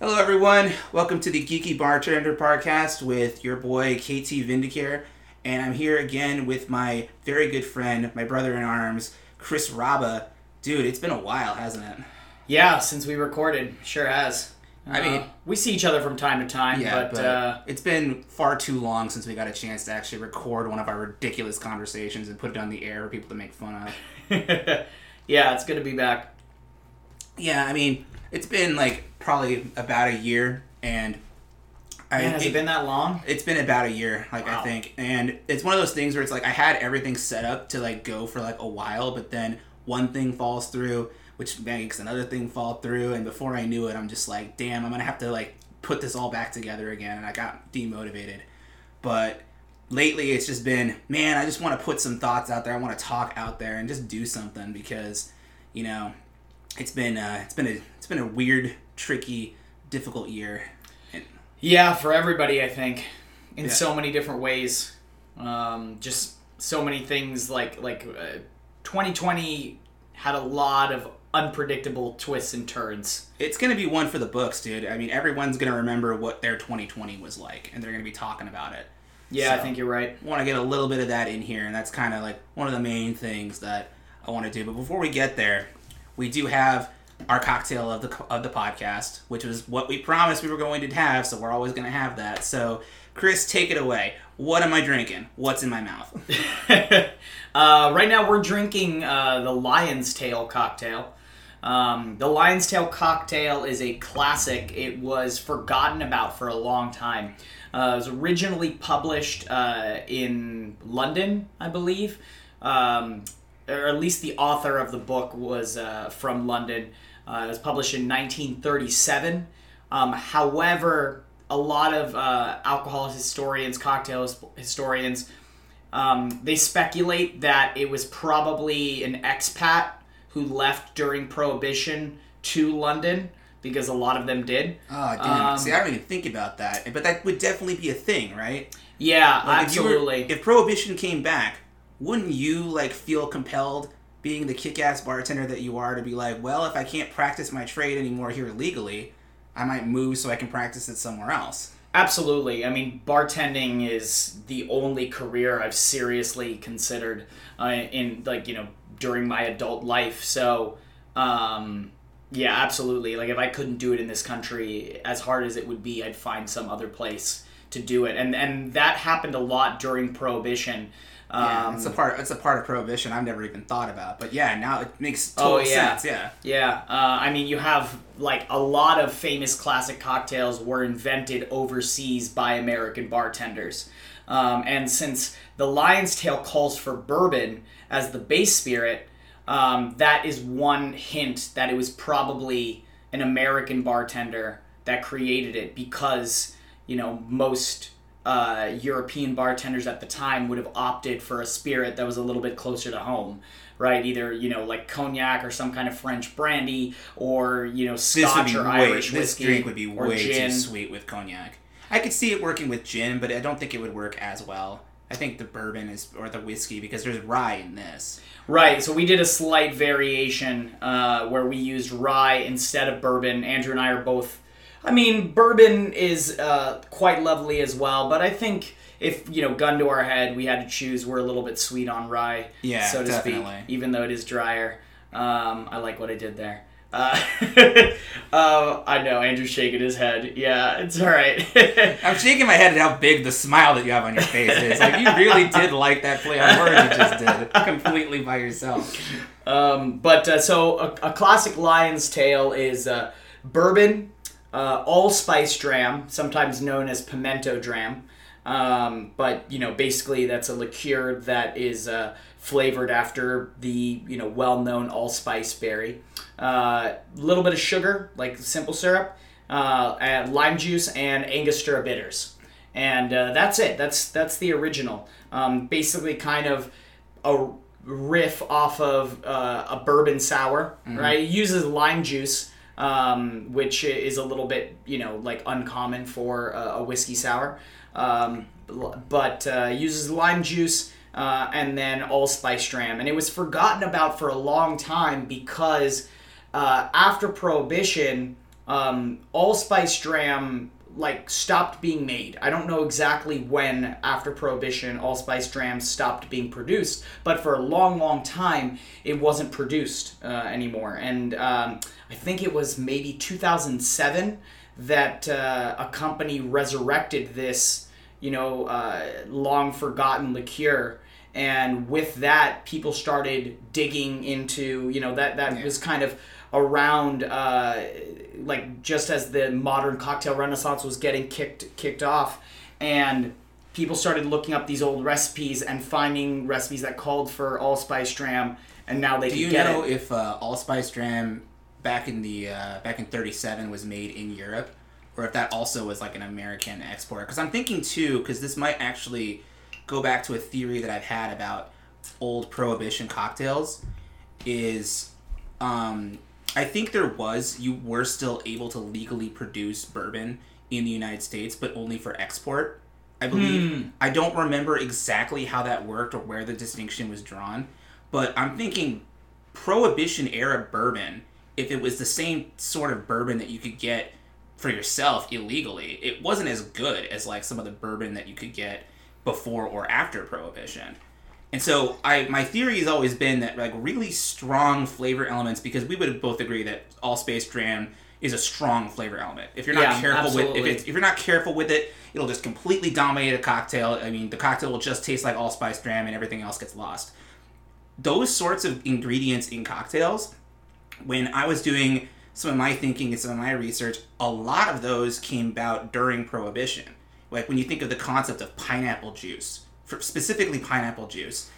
Hello, everyone. Welcome to the Geeky Bartender Podcast with your boy KT Vindicare, and I'm here again with my very good friend, my brother in arms, Chris Raba. Dude, it's been a while, hasn't it? Yeah, since we recorded, sure has. I mean- Uh, we see each other from time to time, but, uh, it's been far too long since we got a chance to actually record one of our ridiculous conversations and put it on the air for people to make fun of. yeah, it's good to be back. Yeah, I mean, it's been like probably about a year, and I, Man, has it been that long? It's been about a year, like I think, and it's one of those things where it's like I had everything set up to like go for like a while, but then one thing falls through, which makes another thing fall through, and before I knew it, I'm just like, damn, I'm gonna have to like put this all back together again, and I got demotivated. But lately, it's just been, man, I just want to put some thoughts out there. I want to talk out there and just do something because, you know, it's been uh, it's been a it's been a weird, tricky, difficult year. And, Yeah, for everybody, I think, in Yeah. so many different ways. Um, just so many things like like uh, 2020 had a lot of unpredictable twists and turns. It's gonna be one for the books, dude. I mean, everyone's gonna remember what their 2020 was like, and they're gonna be talking about it. Yeah, I think you're right. Want to get a little bit of that in here, and that's kind of like one of the main things that I want to do. But before we get there, we do have our cocktail of the of the podcast, which was what we promised we were going to have. So we're always gonna have that. So, Chris, take it away. What am I drinking? What's in my mouth? uh, right now, we're drinking uh, the Lion's Tail cocktail. Um, the Lion's Tail cocktail is a classic. It was forgotten about for a long time. Uh, it was originally published uh, in London, I believe, um, or at least the author of the book was uh, from London. Uh, it was published in 1937. Um, however, a lot of uh, alcohol historians, cocktail historians, um, they speculate that it was probably an expat who left during Prohibition to London because a lot of them did. Oh, damn. Um, See, I don't even think about that. But that would definitely be a thing, right? Yeah, Like, if were- absolutely. If, prohibition came back, wouldn't you like feel compelled, being the kick-ass bartender that you are, to be like, well, if I can't practice my trade anymore here legally, I might move so I can practice it somewhere else. Absolutely. I mean, bartending is the only career I've seriously considered uh, in, like, you know, during my adult life. So, um, yeah, absolutely. Like, if I couldn't do it in this country, as hard as it would be, I'd find some other place to do it. And and that happened a lot during Prohibition. Yeah, Um, it's a part. It's a part of prohibition I've never even thought about. But yeah, now it makes Oh, total yeah. sense. Yeah. Yeah, uh, I mean, you have like a lot of famous classic cocktails were invented overseas by American bartenders. Um, and since the Lion's Tail calls for bourbon as the base spirit, um, that is one hint that it was probably an American bartender that created it because, you know, most uh, European bartenders at the time would have opted for a spirit that was a little bit closer to home, right? Either you know like cognac or some kind of French brandy, or you know This Scotch or way. Irish This whiskey, drink would be way gin. too sweet with cognac. I could see it working with gin, but I don't think it would work as well. I think the bourbon is or the whiskey because there's rye in this. Right. So we did a slight variation uh, where we used rye instead of bourbon. Andrew and I are both. I mean, bourbon is uh, quite lovely as well, but I think if you know, gun to our head, we had to choose. We're a little bit sweet on rye, Yeah, so to speak, even though it is drier. Um, I like what I did there. Uh, uh, I know Andrew's shaking his head. Yeah, it's all right. I'm shaking my head at how big the smile that you have on your face is. Like you really did like that play on words you just did, completely by yourself. Um, but uh, so a, a classic lion's tail is uh, bourbon, uh, allspice dram, sometimes known as pimento dram. Um, but you know, basically, that's a liqueur that is uh, flavored after the you know well-known allspice berry. A uh, little bit of sugar, like simple syrup, uh, and lime juice, and Angostura bitters, and uh, that's it. That's that's the original. Um, basically, kind of a riff off of uh, a bourbon sour, right? It uses lime juice, um, which is a little bit, you know, like uncommon for a, a whiskey sour, um, but uh, uses lime juice uh, and then allspice dram. And it was forgotten about for a long time because uh, after Prohibition, um, allspice dram like stopped being made. I don't know exactly when after prohibition allspice dram stopped being produced, but for a long, long time it wasn't produced uh, anymore. And um, I think it was maybe 2007 that uh, a company resurrected this, you know, uh, long forgotten liqueur. And with that, people started digging into, you know, that that was kind of around uh, like just as the modern cocktail renaissance was getting kicked kicked off and people started looking up these old recipes and finding recipes that called for allspice dram and now they Do you get know it. if uh, allspice dram back in the uh, back in '37 was made in Europe, or if that also was like an American export? Because I'm thinking too, because this might actually go back to a theory that I've had about old prohibition cocktails. Is um, I think there was you were still able to legally produce bourbon in the United States, but only for export. I believe. Hmm. I don't remember exactly how that worked or where the distinction was drawn, but I'm thinking prohibition era bourbon, if it was the same sort of bourbon that you could get for yourself illegally, it wasn't as good as like some of the bourbon that you could get before or after prohibition. And so I my theory has always been that like really strong flavor elements because we would both agree that allspice dram is a strong flavor element. If you're not Yeah, careful with if, it's, if you're not careful with it, it'll just completely dominate a cocktail. I mean, the cocktail will just taste like allspice dram and everything else gets lost. Those sorts of ingredients in cocktails, when I was doing some of my thinking and some of my research, a lot of those came about during Prohibition. Like when you think of the concept of pineapple juice, specifically pineapple juice,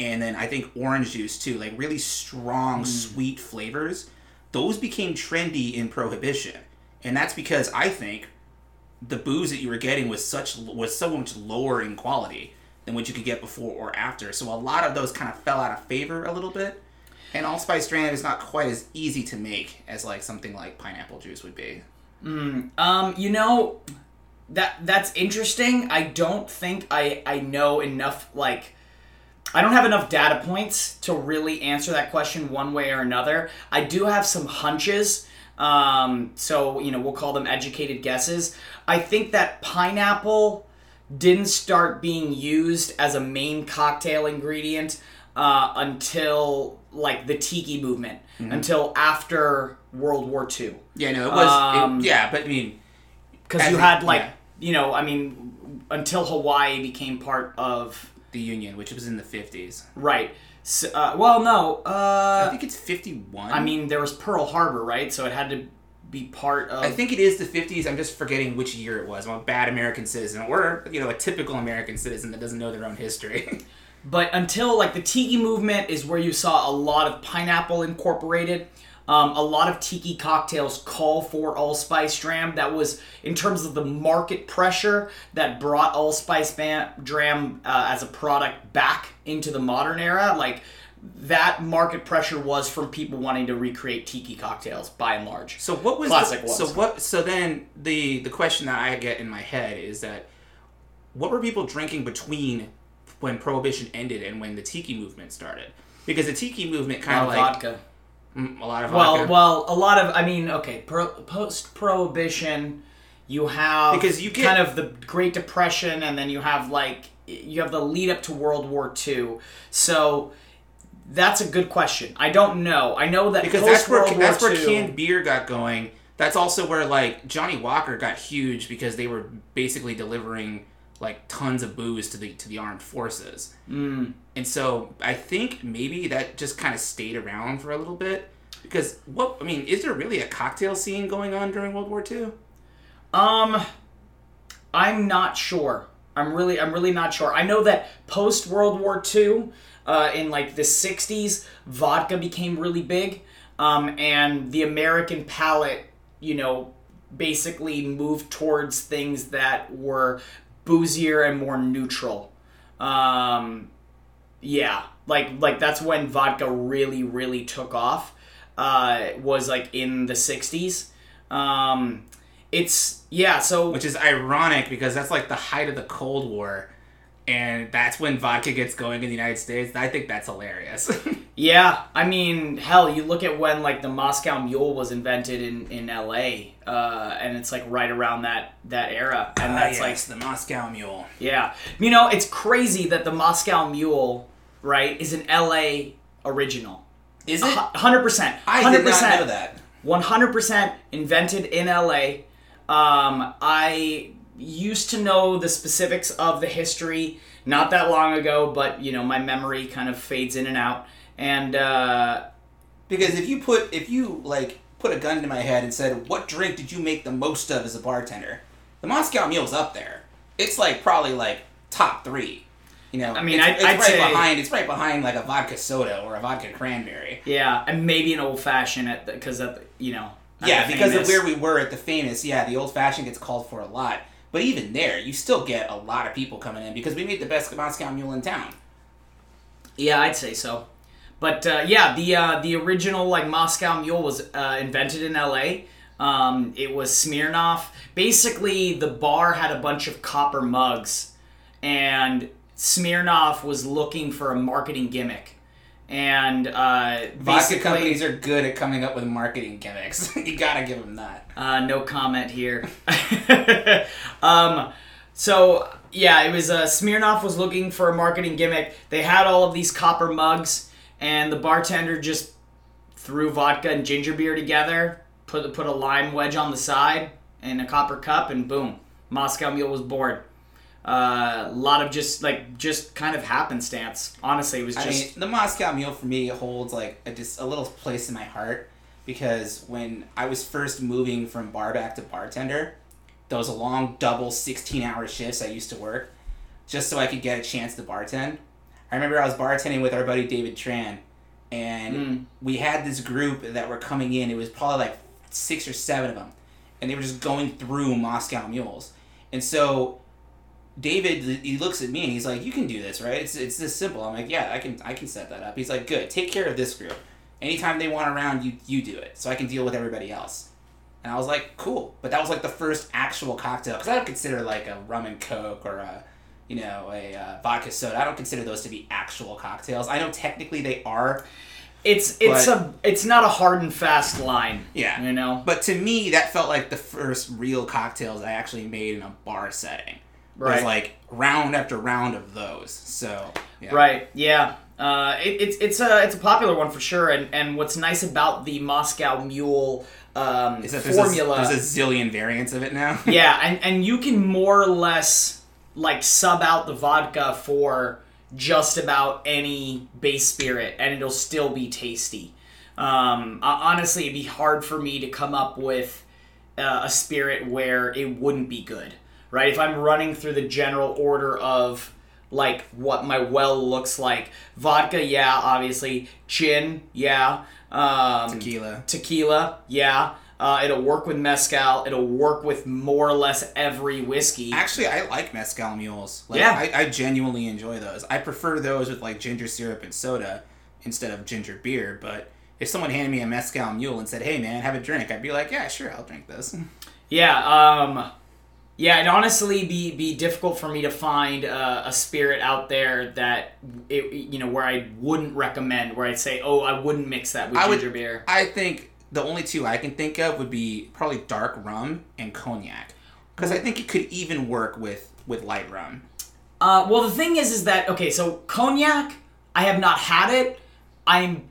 and then I think orange juice too, like really strong, sweet flavors, those became trendy in Prohibition. And that's because I think the booze that you were getting was such was so much lower in quality than what you could get before or after. So a lot of those kind of fell out of favor a little bit. And allspice dram is not quite as easy to make as like something like pineapple juice would be. Um, you know, that that's interesting. I don't think I I know enough like I don't have enough data points to really answer that question one way or another. I do have some hunches. Um, so you know, we'll call them educated guesses. I think that pineapple didn't start being used as a main cocktail ingredient uh, until like the tiki movement, until after World War II Yeah, no, it was. it- Um, yeah, but I mean, because you had like yeah. You know i mean until hawaii became part of the Union, which was in the fifties. right so, uh, well no I uh, think it's fifty-one. i mean there was pearl harbor right so it had to be part of I think it is the 50s. I'm just forgetting which year it was. I'm a bad American citizen, or you know, a typical American citizen that doesn't know their own history. but until like the tiki movement is where you saw a lot of pineapple incorporated um, a lot of tiki cocktails call for allspice dram that was in terms of the market pressure that brought allspice ban- dram uh, as a product back into the modern era like that market pressure was from people wanting to recreate tiki cocktails by and large so what was Classic the, so what? So then the the question that I get in my head is that what were people drinking between when Prohibition ended and when the Tiki movement started? Because the Tiki movement kind of like vodka mm, a lot of well vodka. well a lot of i mean okay pro- post prohibition you have Because you get- kind of the great depression and then you have like you have the lead up to world war ii so that's a good question i don't know i know that because that's where world that's war where II, canned beer got going. That's also where like Johnnie Walker got huge because they were basically delivering like tons of booze to the to the armed forces. Mm. And so I think maybe that just kind of stayed around for a little bit because what I mean is there really a cocktail scene going on during World War II? Um, I'm not sure. I'm really, I'm really not sure. I know that post World War II, uh, in like the '60s, vodka became really big, um, and the American palate, you know, basically moved towards things that were boozier and more neutral. Um, yeah, like like that's when vodka really, really took off. Uh, was like in the '60s. Um, it's yeah. So Which is ironic because that's like the height of the Cold War. And that's when vodka gets going in the United States. I think that's hilarious. Yeah, I mean, hell, you look at when like the Moscow Mule was invented in in L.A. Uh, and it's like right around that that era, and Ah, that's yes, the Moscow Mule. yeah, you know, it's crazy that the Moscow Mule, right, is an L.A. original. Is it? Hundred percent. I did not know that. One hundred percent invented in L.A. Um, I used to know the specifics of the history not that long ago, but you know my memory kind of fades in and out. And uh, Because if you put if you like put a gun to my head and said, "What drink did you make the most of as a bartender?" The Moscow Mule's up there. It's like probably like top three. You know, I mean, it's, I'd- it's I'd right say- behind. It's right behind like a vodka soda or a vodka cranberry. yeah, and maybe an old fashioned at because of you know. Yeah, because of where we were at the famous. Yeah, the old fashioned gets called for a lot. But even there, you still get a lot of people coming in because we made the best Moscow Mule in town. Yeah, I'd say so. But uh, yeah, the uh, the original like Moscow Mule was uh, invented in L.A. Um, it was Smirnoff. Basically, the bar had a bunch of copper mugs, and Smirnoff was looking for a marketing gimmick. And uh, Vodka companies are good at coming up with marketing gimmicks. you gotta give them that. Uh, no comment here. um, so yeah, it was uh, Smirnoff was looking for a marketing gimmick. They had all of these copper mugs, and the bartender just threw vodka and ginger beer together, put put a lime wedge on the side and a copper cup, and boom, Moscow Mule was born. Uh, a lot of just like just kind of happenstance. Honestly, it was I just mean, the Moscow Mule for me holds like a, just a little place in my heart because when I was first moving from bar back to bartender, those long double 16 hour shifts I used to work just so I could get a chance to bartend. I remember I was bartending with our buddy David Tran and Mm. we had this group that were coming in. It was probably like six or seven of them and they were just going through Moscow Mules. And so David, he looks at me and he's like, "You can do this, right? It's, it's this simple." I'm like, "Yeah, I can I can set that up." He's like, "Good. Take care of this group. Anytime they want around, you you do it, so I can deal with everybody else." And I was like, "Cool." But that was like the first actual cocktail because I don't consider like a rum and coke or a you know a uh, vodka soda. I don't consider those to be actual cocktails. I know technically they are, it's it's but- a it's not a hard and fast line. Yeah. you know. but to me that felt like the first real cocktails I actually made in a bar setting. Right. was like round after round of those. So yeah. Right. Yeah. Uh, it, it's it's a it's a popular one for sure. And and what's nice about the Moscow Mule um, Is that there's formula? A, there's a zillion variants of it now. yeah, and and you can more or less like sub out the vodka for just about any base spirit, and it'll still be tasty. Um, honestly, it'd be hard for me to come up with uh, a spirit where it wouldn't be good, right? If I'm running through the general order of like what my well looks like, vodka, yeah, obviously, gin, yeah, um, Tequila. tequila, yeah. Uh, it'll work with mezcal. It'll work with more or less every whiskey. Actually, I like mezcal mules. Like, Yeah. I, I genuinely enjoy those. I prefer those with like ginger syrup and soda instead of ginger beer. But if someone handed me a mezcal mule and said, "Hey, man, have a drink," I'd be like, "Yeah, sure, I'll drink this." Yeah, um, yeah, it'd honestly be be difficult for me to find uh, a spirit out there that it, you know where I wouldn't recommend, where I'd say, oh, I wouldn't mix that with I would- ginger beer. I think the only two I can think of would be probably dark rum and cognac, because I think it could even work with with light rum. Uh, well, the thing is, is that okay? So cognac, I have not had it. I'm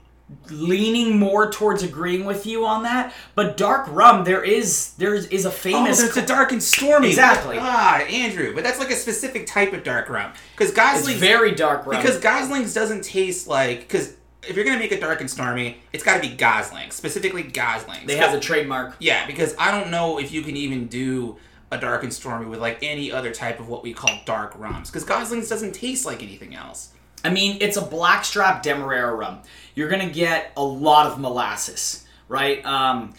leaning more towards agreeing with you on that. But dark rum, there is there is a famous. Oh, famous. there's a dark and stormy. Exactly. Ah, Andrew, but that's like a specific type of dark rum. Because it's Gosling's very dark rum. Because Gosling's doesn't taste like because if you're gonna make it dark and stormy, it's got to be Gosling, specifically Gosling's. they have a trademark. yeah, because I don't know if you can even do a dark and stormy with like any other type of what we call dark rums. Because Gosling's doesn't taste like anything else. I mean, it's a blackstrap Demerara rum. You're gonna get a lot of molasses, right? Um,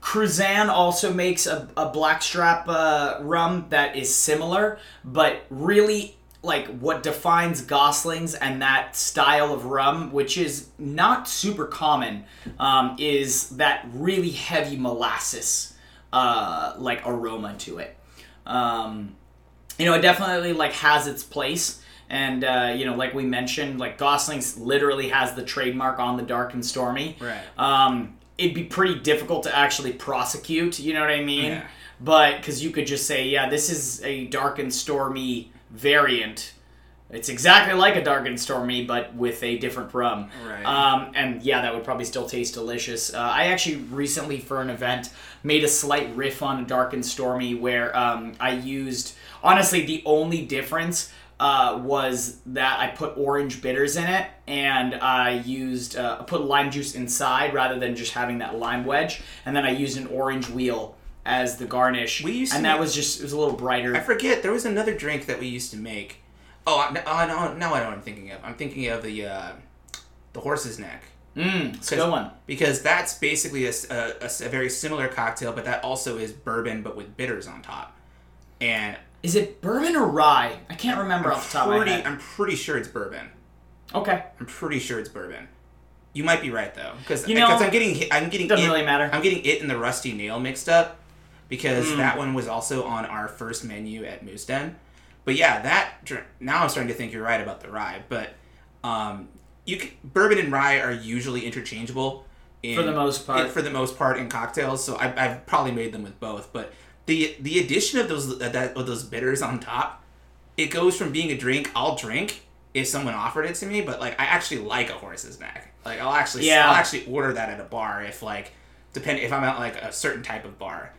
Cruzan also makes a, a blackstrap uh, rum that is similar, but really, like what defines Goslings and that style of rum, which is not super common, um, is that really heavy molasses, uh, like aroma to it. Um, you know, it definitely like has its place. And uh, you know, like we mentioned, like Gosling's literally has the trademark on the dark and stormy. Right. Um, it'd be pretty difficult to actually prosecute. You know what I mean? Yeah. But because you could just say, yeah, this is a dark and stormy variant. It's exactly like a dark and stormy, but with a different rum. Right. Um, and yeah, that would probably still taste delicious. Uh, I actually recently, for an event, made a slight riff on a dark and stormy where um, I used. Honestly, the only difference uh, was that I put orange bitters in it, and I used uh, I put lime juice inside rather than just having that lime wedge, and then I used an orange wheel as the garnish. We used to and that make- was just it was a little brighter. I forget there was another drink that we used to make. Oh, I, oh no, now I know what I'm thinking of. I'm thinking of the uh, the horse's neck. Mmm, it's a good one. because that's basically a a very similar cocktail, but that also is bourbon, but with bitters on top. And Is it bourbon or rye? I can't remember off the top of my head. I'm pretty sure it's bourbon. Okay. I'm pretty sure it's bourbon. You might be right though, because You know, I'm getting I'm getting doesn't it, really matter. I'm getting it and the rusty nail mixed up because Hmm. that one was also on our first menu at Moose Den. But yeah, that now I'm starting to think you're right about the rye. But um, you c bourbon and rye are usually interchangeable in, For the most part. in- for the most part in cocktails. So I, I've probably made them with both. But the the addition of those that of those bitters on top, it goes from being a drink I'll drink if someone offered it to me, but like I actually like a horse's neck. Like I'll actually Yeah. I'll actually order that at a bar if like depend if I'm at like a certain type of bar.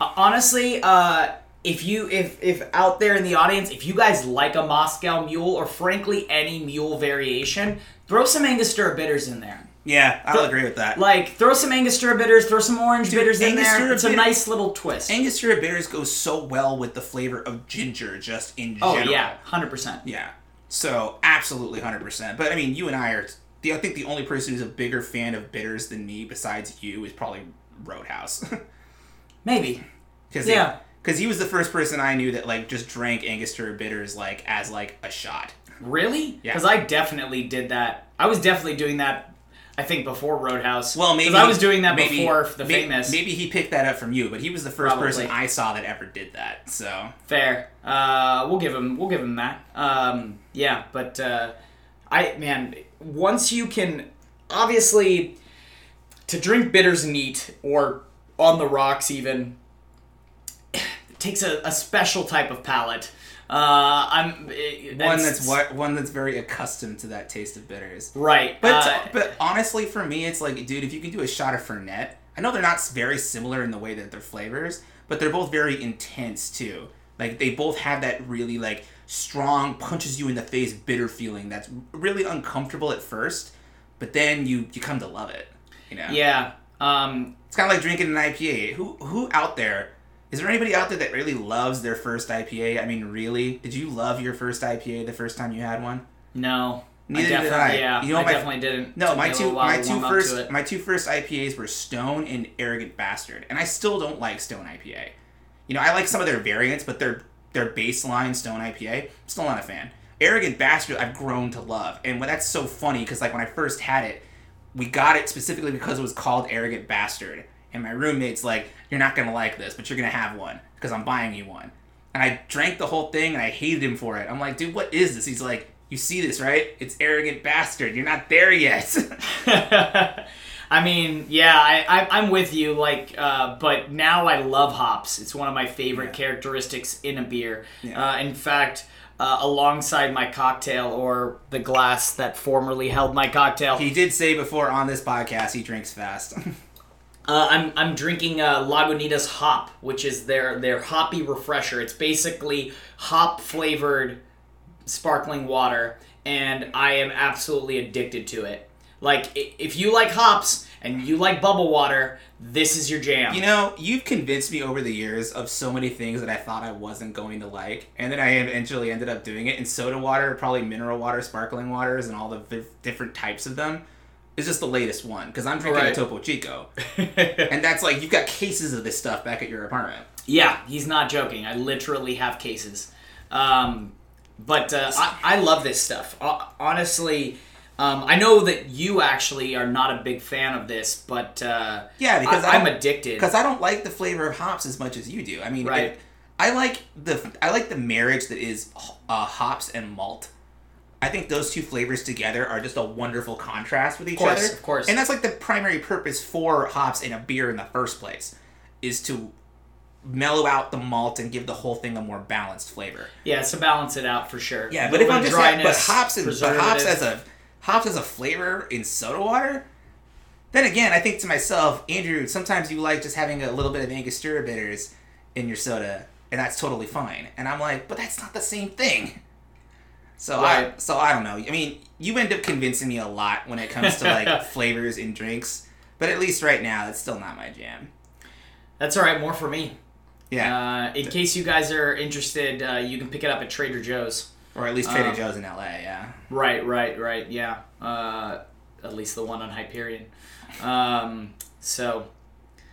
Uh, honestly, uh, if you if if out there in the audience, if you guys like a Moscow Mule or frankly any mule variation, throw some Angostura bitters in there. Yeah, I'll agree with that. Like throw some Angostura bitters, throw some orange bitters in there. Angostura It's a nice little twist. Angostura bitters go so well with the flavor of ginger just in oh general. Oh yeah, hundred percent. Yeah. So absolutely hundred percent. But I mean you and I are the I think the only person who's a bigger fan of bitters than me besides you is probably Roadhouse. Maybe. Cause Yeah. Because he was the first person I knew that like just drank Angostura bitters like as like a shot. Really? Yeah. Because I definitely did that. I was definitely doing that. I think before Roadhouse. Well, maybe I was doing that maybe- before the may- famous. Maybe he picked that up from you, but he was the first person I saw that ever did that. So Fair. Uh, we'll give him. We'll give him that. Um, yeah, but uh, I man, once you can, obviously, to drink bitters neat or on the rocks even, takes a, a special type of palate. Uh, I'm it- one that's one that's very accustomed to that taste of bitters. right, But uh, but honestly, for me, it's like, dude, if you can do a shot of Fernet, I know they're not very similar in the way that they're flavors, but they're both very intense too. Like they both have that really like strong, punches you in the face, bitter feeling that's really uncomfortable at first, but then you you come to love it. You know, yeah. Um, it's kind of like drinking an IPA. Who who out there? Is there anybody out there that really loves their first IPA? I mean, really? Did you love your first IPA the first time you had one? no, Neither I did definitely, I. Yeah, You know, I my- definitely didn't. No, my two my two warm up to first my two first IPAs were Stone and Arrogant Bastard, and I still don't like Stone IPA. You know, I like some of their variants, but their their baseline Stone IPA, I'm still not a fan. Arrogant Bastard, I've grown to love, and when that's so funny because like when I first had it, we got it specifically because it was called Arrogant Bastard, and my roommate's like, "You're not gonna like this, but you're gonna have one because I'm buying you one." And I drank the whole thing, and I hated him for it. I'm like, "Dude, what is this?" He's like, "You see this, right? It's Arrogant Bastard. You're not there yet." I mean, yeah, I, I, I'm with you. Like, uh, but now I love hops. It's one of my favorite Yeah. characteristics in a beer. Yeah. Uh, in fact, uh, alongside my cocktail or the glass that formerly held my cocktail, He did say before on this podcast he drinks fast. Uh, I'm I'm drinking uh, Lagunitas Hop, which is their their hoppy refresher. It's basically hop flavored sparkling water, and I am absolutely addicted to it. Like if you like hops and you like bubble water, this is your jam. you know, you've convinced me over the years of so many things that I thought I wasn't going to like, and then I eventually ended up doing it. And soda water, probably mineral water, sparkling waters, and all the v- different types of them, is just the latest one because I'm drinking Right. a Topo Chico, and that's like you've got cases of this stuff back at your apartment. Yeah, he's not joking. I literally have cases. Um, but uh, I, I love this stuff. Ho- Honestly, um, I know that you actually are not a big fan of this, but uh, Yeah, because I, I'm addicted. because I don't like the flavor of hops as much as you do. I mean, Right. it- I like the I like the marriage that is uh, hops and malt. I think those two flavors together are just a wonderful contrast with each course, other. of course. And that's like the primary purpose for hops in a beer in the first place, is to mellow out the malt and give the whole thing a more balanced flavor. Yeah, it's to balance it out for sure. Yeah, but if I'm just of like, but hops and but hops as a hops as a flavor in soda water. Then again, I think to myself, Andrew, sometimes you like just having a little bit of Angostura bitters in your soda, and that's totally fine. And I'm like, but that's not the same thing. So I so I don't know. I mean, you end up convincing me a lot when it comes to like flavors in drinks, but at least right now, it's still not my jam. That's all right. More for me. Yeah, Uh, in case you guys are interested, uh, you can pick it up at Trader Joe's. or at least Trader um, Joe's in LA. Yeah. Right, right, right. Yeah. Uh, at least the one on Hyperion. Um, so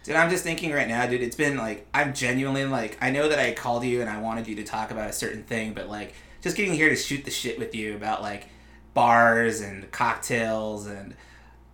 Dude, I'm just thinking right now, dude. It's been like I'm genuinely like I know that I called you and I wanted you to talk about a certain thing, but like just getting here to shoot the shit with you about like bars and cocktails and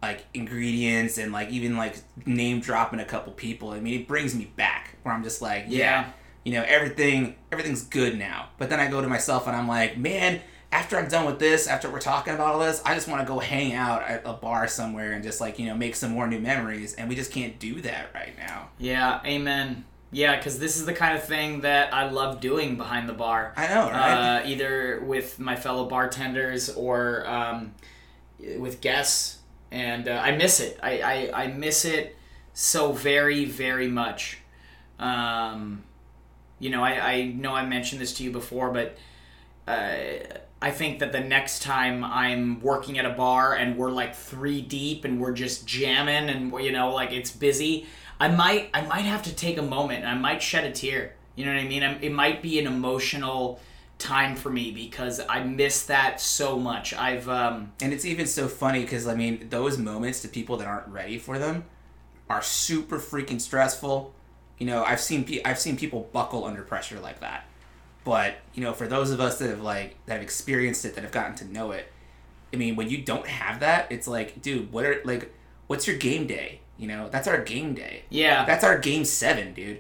like ingredients and like even like name dropping a couple people. I mean, it brings me back where I'm just like, yeah, Yeah. you know, everything everything's good now. But then I go to myself and I'm like, man. After I'm done with this, after we're talking about all this, I just want to go hang out at a bar somewhere and just like you know make some more new memories, and we just can't do that right now. yeah, amen. Yeah, because this is the kind of thing that I love doing behind the bar. I know, right? uh, either with my fellow bartenders or um, with guests, and uh, I miss it. I, I, I miss it so very very much. Um, you know, I, I know I mentioned this to you before, but uh, I think that the next time I'm working at a bar and we're like three deep and we're just jamming and you know like it's busy, I might I might have to take a moment and I might shed a tear. You know what I mean? I'm, it might be an emotional time for me because I miss that so much. I've um, and it's even so funny because I mean, those moments to people that aren't ready for them are super freaking stressful. You know, I've seen pe- I've seen people buckle under pressure like that. But you know, for those of us that have like that have experienced it, that have gotten to know it, I mean, when you don't have that, it's like, dude, what are like, what's your game day? You know, that's our game day. yeah That's our game seven, dude.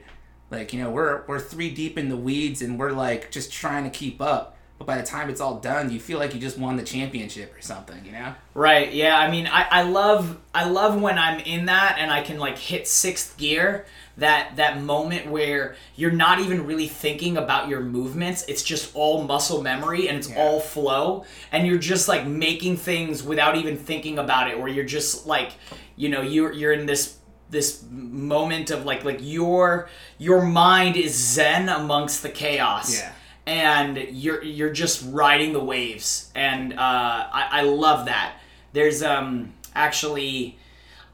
Like, you know, we're we're three deep in the weeds and we're like just trying to keep up. But by the time it's all done, you feel like you just won the championship or something, you know? Right. Yeah. I mean, I, I love I love when I'm in that and I can like hit sixth gear. That that moment where you're not even really thinking about your movements. It's just all muscle memory and it's Yeah. all flow. And you're just like making things without even thinking about it. Where you're just like, you know, you're you're in this this moment of like like your your mind is zen amongst the chaos. Yeah. and you're you're just riding the waves. And uh, I, I love that. There's um actually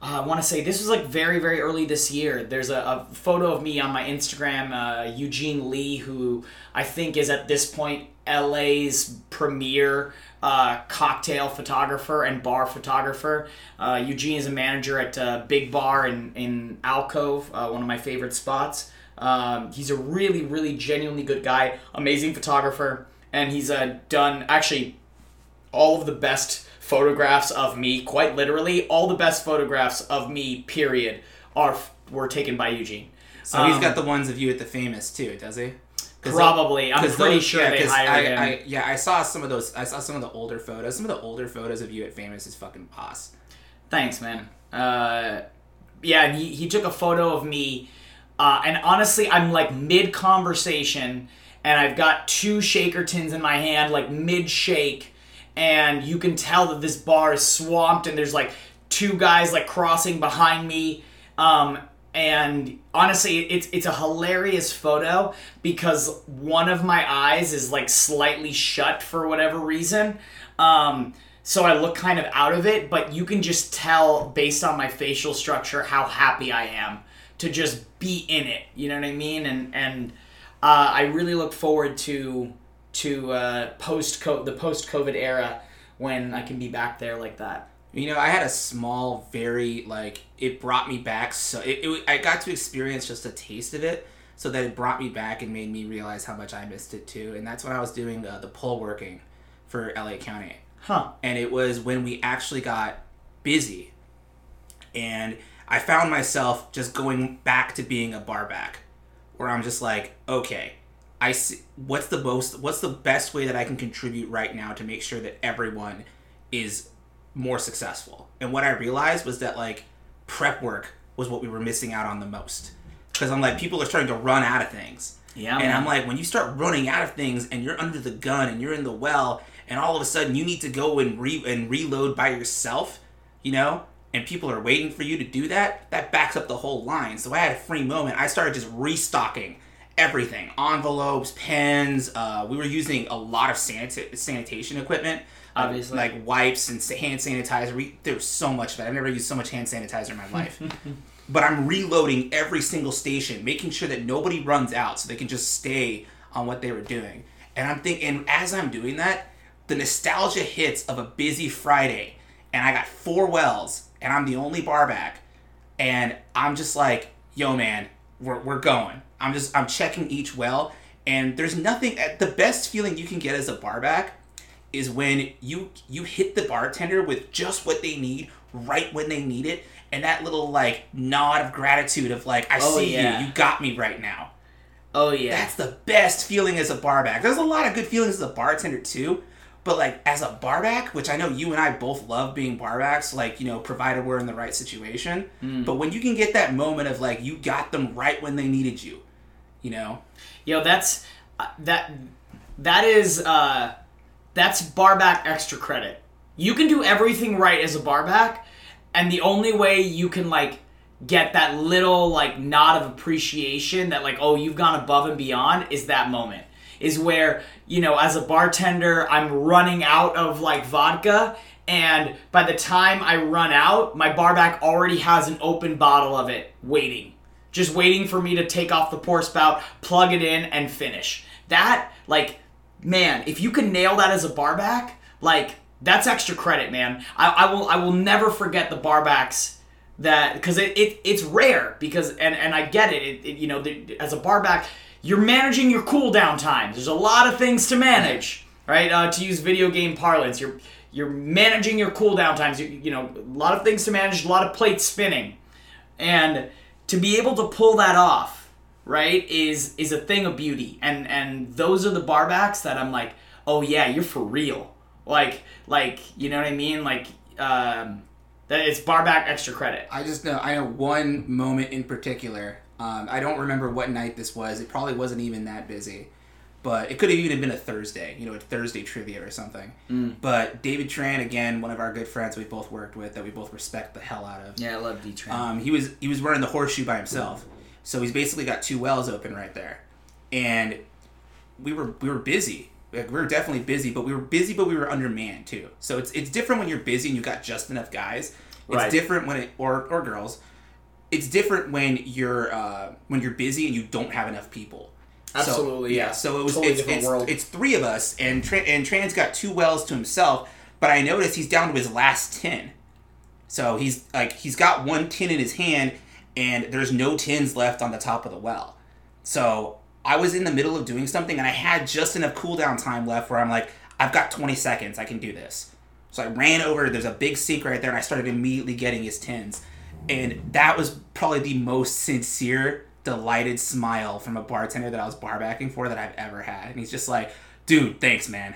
uh, I want to say this was like very very early this year. There's a, a photo of me on my Instagram uh, Eugene Lee who I think is at this point LA's premier uh, cocktail photographer and bar photographer. Uh, Eugene is a manager at uh, Big Bar in, in Alcove, uh, one of my favorite spots. Um, he's a really, really genuinely good guy, amazing photographer, and he's uh, done actually all of the best photographs of me, quite literally, all the best photographs of me, period, are were taken by Eugene. So he's got the ones of you at the famous too, does he? Probably. I'm 'cause pretty those- sure yeah, they hired I, him. I, yeah, I saw some of those. I saw some of the older photos. Some of the older photos of you at famous is fucking boss. Thanks, man. Uh, yeah, and he, he took a photo of me, uh, and honestly, I'm like mid conversation, and I've got two shaker tins in my hand, like mid shake, and you can tell that this bar is swamped, and there's like two guys like crossing behind me. Um, and honestly, it's it's a hilarious photo because one of my eyes is like slightly shut for whatever reason. Um, so I look kind of out of it, but you can just tell based on my facial structure how happy I am to just be in it. You know what I mean? And and uh, I really look forward to to uh, post the post COVID era when I can be back there like that. You know, I had a small, very like it brought me back. So it, it I got to experience just a taste of it. So that it brought me back and made me realize how much I missed it too. And that's when I was doing uh, the poll working for LA County. Huh. and it was when we actually got busy and i found myself just going back to being a bar back where i'm just like okay I see what's the most what's the best way that I can contribute right now to make sure that everyone is more successful. And what I realized was that like prep work was what we were missing out on the most. Because I'm like people are starting to run out of things. Yeah, And man. I'm like when you start running out of things and you're under the gun and you're in the well and all of a sudden you need to go and re and reload by yourself, you know? And people are waiting for you to do that, that backs up the whole line. So I had a free moment. I started just restocking everything envelopes pens uh, we were using a lot of sanita- sanitation equipment Obviously. like wipes and hand sanitizer we, there was so much of it i've never used so much hand sanitizer in my life but i'm reloading every single station making sure that nobody runs out so they can just stay on what they were doing and i'm thinking and as i'm doing that the nostalgia hits of a busy friday and i got four wells and i'm the only bar back and I'm just like, yo, man, we're, we're going. I'm just I'm checking each well, and there's nothing. The best feeling you can get as a barback is when you you hit the bartender with just what they need right when they need it, and that little like nod of gratitude of like, I Oh, see yeah. you, you got me right now. oh yeah. That's the best feeling as a barback. There's a lot of good feelings as a bartender too, but like as a barback, which I know you and I both love being barbacks, like you know, provided we're in the right situation. Mm. But when you can get that moment of like you got them right when they needed you, you know, Yo, that's uh, that that is uh that's barback extra credit. You can do everything right as a barback, and the only way you can like get that little like nod of appreciation that like oh you've gone above and beyond is that moment is where you know as a bartender I'm running out of like vodka and by the time I run out my barback already has an open bottle of it waiting just waiting for me to take off the pour spout, plug it in, and finish. That, like, man, if you can nail that as a barback, like, that's extra credit, man. I, I will I will never forget the barbacks that because it, it it's rare because and and I get it, it, it you know the, as a barback you're managing your cooldown times. There's a lot of things to manage, right? Uh, to use video game parlance, you're you're managing your cooldown times. You, you know a lot of things to manage, a lot of plates spinning and to be able to pull that off right is is a thing of beauty and and those are the barbacks that i'm like oh yeah you're for real like like you know what i mean like um that it's barback extra credit I just know I know one moment in particular. Um, I don't remember what night this was. It probably wasn't even that busy, but it could have even been a Thursday. You know, a Thursday trivia or something. But David Tran, again, one of our good friends we both worked with, that we both respect the hell out of. yeah i love d-train Um, he was he was running the horseshoe by himself, so he's basically got two wells open right there, and we were we were busy. Like we were definitely busy, but we were busy, but we were undermanned too. So it's it's different when you're busy and you got just enough guys. It's Right. different when it or or girls. It's different when you're uh, when you're busy and you don't have enough people. So- Absolutely, yeah. So it was Totally it's, it's, world. it's three of us, and Tran and Tran's got two wells to himself. But I noticed he's down to his last tin. So he's like he's got one tin in his hand, and there's no tins left on the top of the well. So I was in the middle of doing something, and I had just enough cooldown time left where I'm like, I've got 20 seconds, I can do this. So I ran over. There's a big sink right there, and I started immediately getting his tins, and that was probably the most sincere, delighted smile from a bartender that I was barbacking for that I've ever had. And he's just like, "Dude, thanks, man."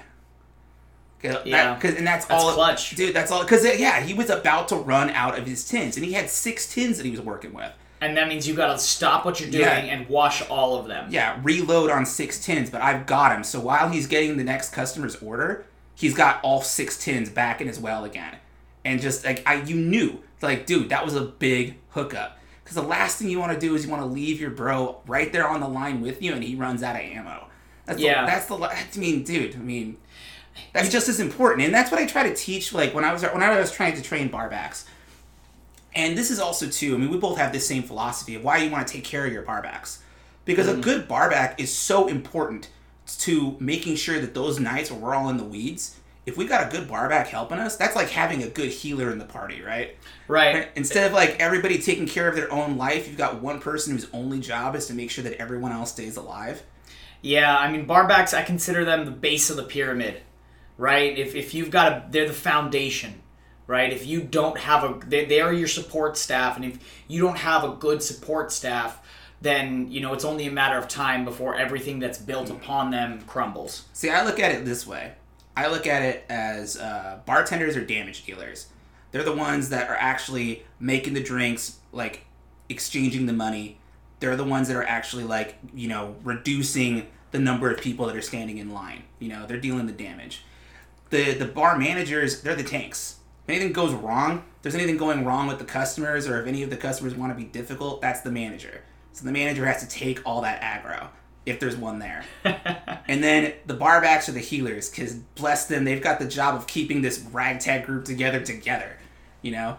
'Cause that- and that's, That's all, clutch. dude. That's all. Because yeah, he was about to run out of his tins, and he had six tins that he was working with. and that means you gotta stop what you're doing Yeah. and wash all of them yeah, reload on six tins, but I've got him. So while he's getting the next customer's order, he's got all six tins back in his well again. And just like I you knew, like, dude, that was a big hookup. Because the last thing you want to do is you want to leave your bro right there on the line with you, and he runs out of ammo. That's Yeah. The, that's the. I mean, dude. I mean, that's just as important, and that's what I try to teach. Like when I was when I was trying to train barbacks, and this is also too. I mean, we both have this same philosophy of why you want to take care of your barbacks, because a mm-hmm. good barback is so important to making sure that those nights where we're all in the weeds. If we got a good barback helping us, that's like having a good healer in the party, right? right Instead of like everybody taking care of their own life, you've got one person whose only job is to make sure that everyone else stays alive. Yeah, I mean barbacks. I consider them the base of the pyramid, right? If if you've got a, they're the foundation, right? If you don't have a, they, they are your support staff, and if you don't have a good support staff, then you know it's only a matter of time before everything that's built upon them crumbles. See, I look at it this way. I look at it as uh, bartenders or damage dealers. They're the ones that are actually making the drinks, like exchanging the money. They're the ones that are actually like you know reducing the number of people that are standing in line. You know, they're dealing the damage. The the bar managers, they're the tanks. If anything goes wrong, if there's anything going wrong with the customers, or if any of the customers want to be difficult, that's the manager. So the manager has to take all that aggro if there's one there. and then the barbacks are the healers because bless them, they've got the job of keeping this ragtag group together together. You know.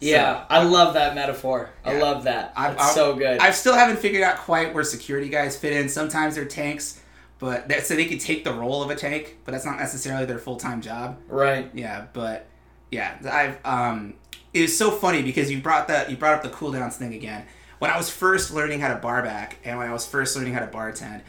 Yeah, I love that metaphor. I love that. I- It's I- so good. I still haven't figured out quite where security guys fit in. Sometimes they're tanks, but that, so they could take the role of a tank, but that's not necessarily their full time job. right. Yeah, but yeah, I've um, it was so funny because you brought that you brought up the cooldowns thing again. When I was first learning how to bar back and when I was first learning how to bartend,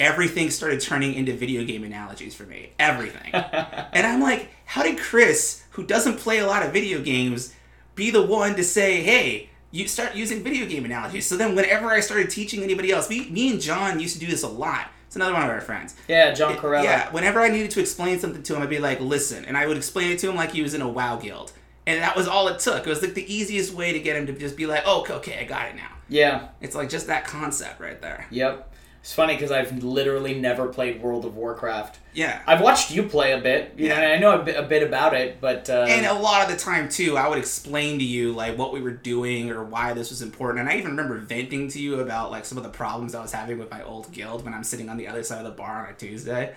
everything started turning into video game analogies for me. Everything. and I'm like, how did Chris, who doesn't play a lot of video games, be the one to say, hey, you start using video game analogies? So then whenever I started teaching anybody else, me, me and John used to do this a lot. It's another one of our friends. Yeah, John Corella. Yeah, whenever I needed to explain something to him, I'd be like, listen. And I would explain it to him like he was in a WoW guild. And that was all it took. It was like the easiest way to get him to just be like, oh, okay, okay, I got it now. Yeah. It's like just that concept right there. Yep. It's funny because I've literally never played World of Warcraft. Yeah. I've watched you play a bit, you Yeah. and I know a bit, a bit about it, but uh, And a lot of the time too, I would explain to you like what we were doing or why this was important. And I even remember venting to you about like some of the problems I was having with my old guild when I'm sitting on the other side of the bar on a Tuesday.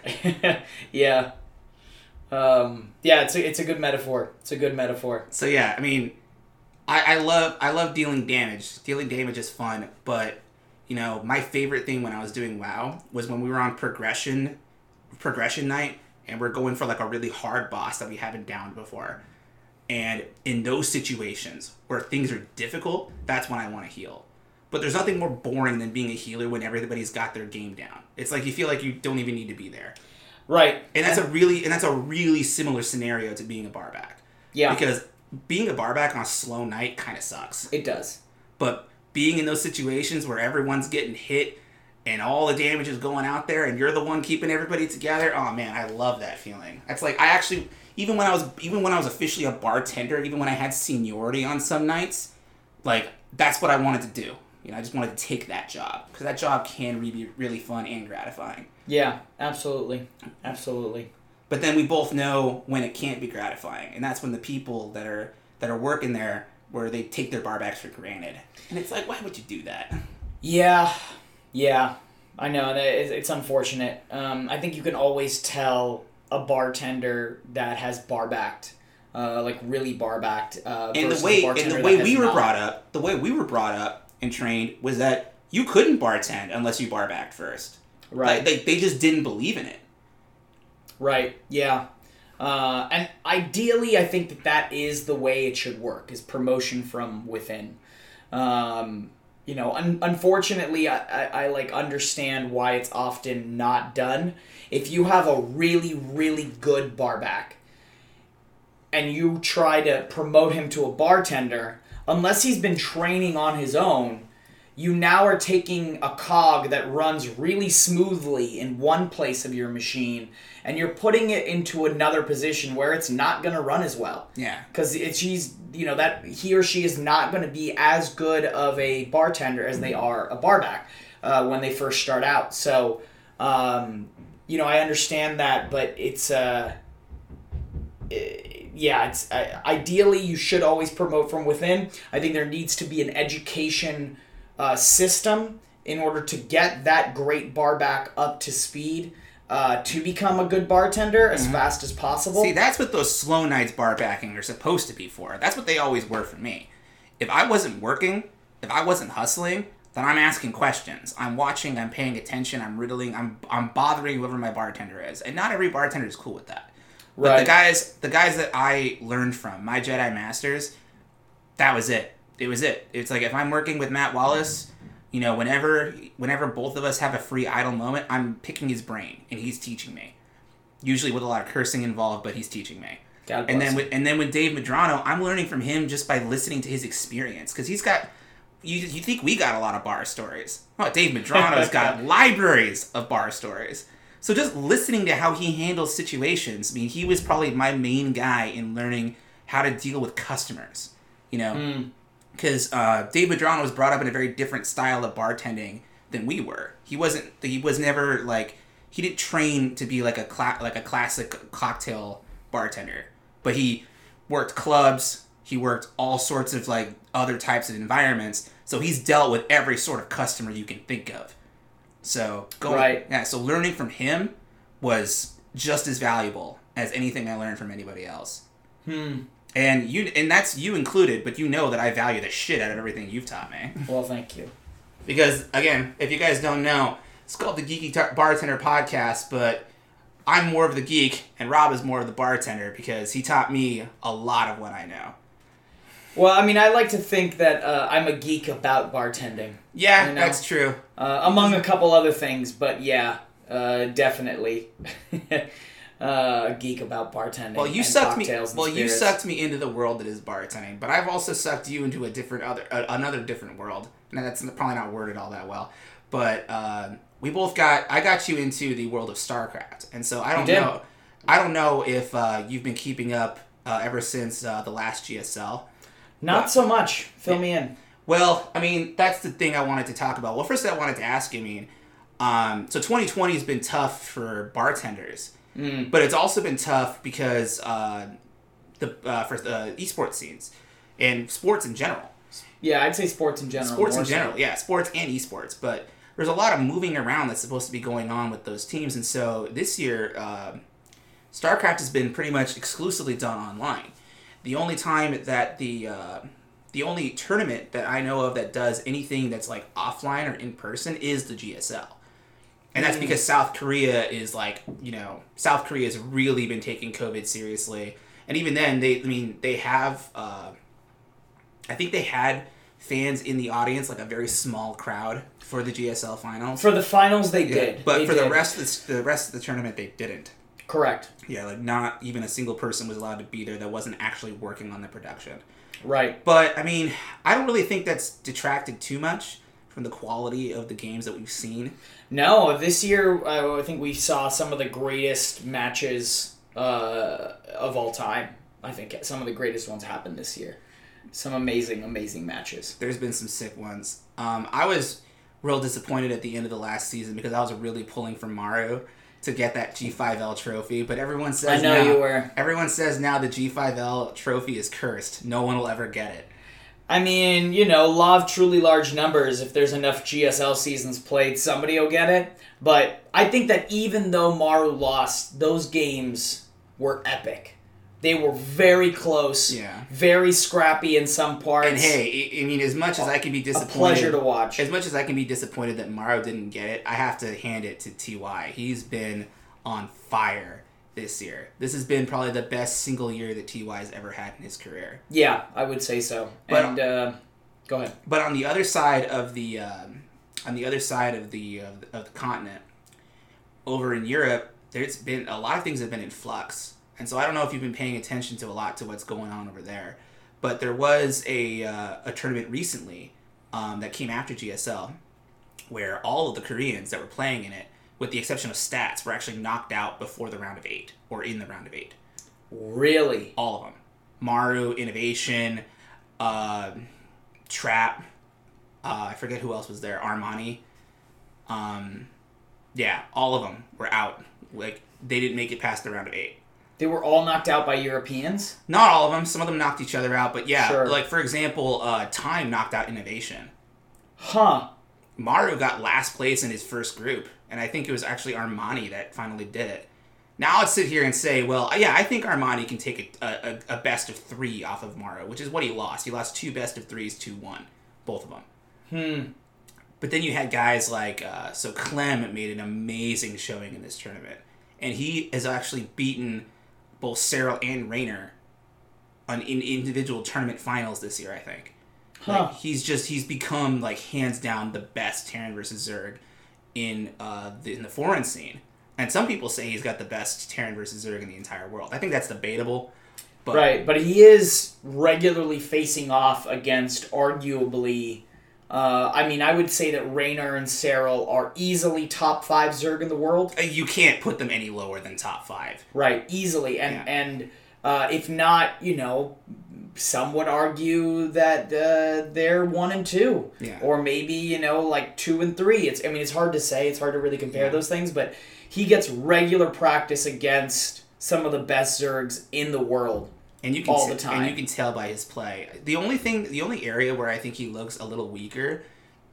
yeah, um, yeah, it's a, it's a good metaphor. It's a good metaphor. So yeah, I mean, I, I love I love dealing damage. Dealing damage is fun, but you know, my favorite thing when I was doing WoW was when we were on progression progression night and we're going for like a really hard boss that we haven't downed before. And in those situations where things are difficult, that's when I want to heal. But there's nothing more boring than being a healer when everybody's got their game down. It's like you feel like you don't even need to be there. Right. And that's a really and that's a really similar scenario to being a barback. Yeah. Because being a barback on a slow night kind of sucks. It does. But being in those situations where everyone's getting hit and all the damage is going out there and you're the one keeping everybody together, oh man, I love that feeling. That's like I actually even when I was even when I was officially a bartender, even when I had seniority on some nights, like that's what I wanted to do. You know, I just wanted to take that job because that job can really be really fun and gratifying. Yeah, absolutely, absolutely. But then we both know when it can't be gratifying, and that's when the people that are that are working there where they take their barbacks for granted, and it's like, why would you do that? Yeah, yeah, I know it's, it's unfortunate. Um, I think you can always tell a bartender that has bar backed, uh, like really bar backed. Uh, And the way and the way we were not. brought up, the way we were brought up and trained was that you couldn't bartend unless you barbacked first. Right. Like, they they just didn't believe in it. Right. Yeah. Uh, and ideally, I think that that is the way it should work: is promotion from within. Um, you know, un- unfortunately, I, I, I like understand why it's often not done. If you have a really, really good bar back, and you try to promote him to a bartender, unless he's been training on his own, you now are taking a cog that runs really smoothly in one place of your machine and you're putting it into another position where it's not going to run as well. Yeah. because it's she's you know that he or she is not going to be as good of a bartender as they are a barback uh, when they first start out. So um, you know i understand that but it's uh eh, yeah it's uh, ideally you should always promote from within. I think there needs to be an education uh, system in order to get that great bar back up to speed uh, to become a good bartender as fast as possible See, that's what those slow nights bar backing are supposed to be for. That's what they always were for me. If I wasn't working, if I wasn't hustling, then I'm asking questions. I'm watching, I'm paying attention, I'm riddling, I'm I'm bothering whoever my bartender is. And not every bartender is cool with that. But the guys the guys that I learned from, my Jedi Masters, that was it. It was it. It's like if I'm working with Matt Wallace, you know, whenever whenever both of us have a free idle moment, I'm picking his brain and he's teaching me. Usually with a lot of cursing involved, but he's teaching me. God And then with, and then with Dave Madrano, I'm learning from him just by listening to his experience because he's got you you think we got a lot of bar stories? Oh, Dave Madrano's got libraries of bar stories. So just listening to how he handles situations. I mean, he was probably my main guy in learning how to deal with customers. You know, hmm. Because uh, Dave Madrano was brought up in a very different style of bartending than we were. He wasn't. He was never like he didn't train to be like a cla- like a classic cocktail bartender, but he worked clubs. He worked all sorts of like other types of environments. So he's dealt with every sort of customer you can think of. So going, Right. yeah. So learning from him was just as valuable as anything I learned from anybody else. Hmm. And you and that's you included, but you know that I value the shit out of everything you've taught me. Well, thank you. Because again, if you guys don't know, it's called the Geeky Tar- Bartender Podcast, but I'm more of the geek and Rob is more of the bartender because he taught me a lot of what I know. Well, I mean, I like to think that uh, I'm a geek about bartending, Yeah, You know? that's true. uh, among a couple other things, but yeah, uh, definitely uh, geek about bartending. Well, you sucked me. Well, you sucked me into the world that is bartending, but I've also sucked you into a different other uh, another different world. Now that's probably not worded all that well, but uh, we both got. I got you into the world of StarCraft, and so I don't know. I don't know if uh, you've been keeping up uh, ever since uh, the last GSL. Not so much. Fill me in. Well, I mean, that's the thing I wanted to talk about. Well, first I wanted to ask you, I mean, um, so 2020 has been tough for bartenders, Mm. but it's also been tough because uh, the uh, for the esports scenes and sports in general. Yeah, I'd say sports in general. Sports in more so. general, yeah, sports and esports, but there's a lot of moving around that's supposed to be going on with those teams, and so this year, uh, StarCraft has been pretty much exclusively done online. The only time that the uh, the only tournament that I know of that does anything that's like offline or in person is the GSL. And that's because South Korea is like, you know, South Korea has really been taking COVID seriously. And even then, they, I mean, they have, uh, I think they had fans in the audience, like a very small crowd for the GSL finals. For the finals, they Yeah, did. But They for the rest of the, the rest of the tournament, they didn't. correct. Yeah, like not even a single person was allowed to be there that wasn't actually working on the production. Right. But I mean, I don't really think that's detracted too much from the quality of the games that we've seen. No, this year uh, I think we saw some of the greatest matches uh, of all time. I think some of the greatest ones happened this year. Some amazing, amazing matches. There's been some sick ones. Um, I was real disappointed at the end of the last season because I was really pulling for Maru to get that GSL trophy, but everyone says I know now, you were. Everyone says now the GSL trophy is cursed. No one will ever get it. I mean, you know, law of truly large numbers. If there's enough GSL seasons played, somebody will get it. But I think that even though Maru lost, those games were epic. They were very close, Yeah. very scrappy in some parts. And hey, I mean, as much as I can be disappointed, a pleasure to watch. as much as I can be disappointed that Maru didn't get it, I have to hand it to Ty. He's been on fire this year. This has been probably the best single year that Ty's ever had in his career. Yeah, I would say so. But- and uh, go ahead. But on the other side of the um, on the other side of the of the, of the continent, over in Europe, there's been a lot of things have been in flux, and so I don't know if you've been paying attention to a lot to what's going on over there. But there was a uh, a tournament recently um, that came after GSL, where all of the Koreans that were playing in it, with the exception of Stats, were actually knocked out before the round of eight or in the round of eight Really? all of them. Maru, Innovation, uh, Trap. Uh, I forget who else was there. Armani. Um, yeah, all of them were out. Like they didn't make it past the round of eight. They were all knocked out by Europeans? Not all of them. Some of them knocked each other out, but yeah, Sure. like for example, uh, Time knocked out Innovation. Huh. Maru got last place in his first group, and I think it was actually Armani that finally did it. Now let's sit here and say, well, yeah, I think Armani can take a, a, a best of three off of Maru, which is what he lost. He lost two best of threes, two one, both of them. Hmm. But then you had guys like uh, so Clem made an amazing showing in this tournament, and he has actually beaten both Serral and Reynor on in individual tournament finals this year. I think. Huh. Like, he's just he's become like hands down the best Terran versus Zerg in uh the, in the foreign scene. And some people say he's got the best Terran versus Zerg in the entire world. I think that's debatable. But Right, but he is regularly facing off against arguably Uh, I mean, I would say that Reynor and Serral are easily top five Zerg in the world. Uh, You can't put them any lower than top five. Right, easily, and Yeah. and uh, if not, you know, some would argue that uh, they're one and two, Yeah. or maybe you know like two and three. It's I mean it's hard to say. It's hard to really compare Yeah. those things, but he gets regular practice against some of the best Zergs in the world. and you can all t- the time. and you can tell by his play. The only thing, the only area where I think he looks a little weaker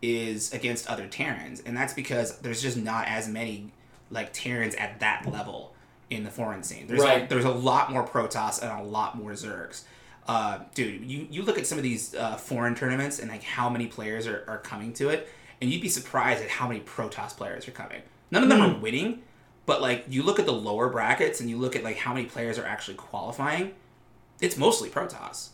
is against other Terrans, and that's because there's just not as many like Terrans at that level in the foreign scene. There's Right. a, there's a lot more Protoss and a lot more Zergs. Uh, dude, you, you look at some of these uh, foreign tournaments and like how many players are, are coming to it, and you'd be surprised at how many Protoss players are coming. None of them are winning, but like you look at the lower brackets and you look at like how many players are actually qualifying it's mostly Protoss.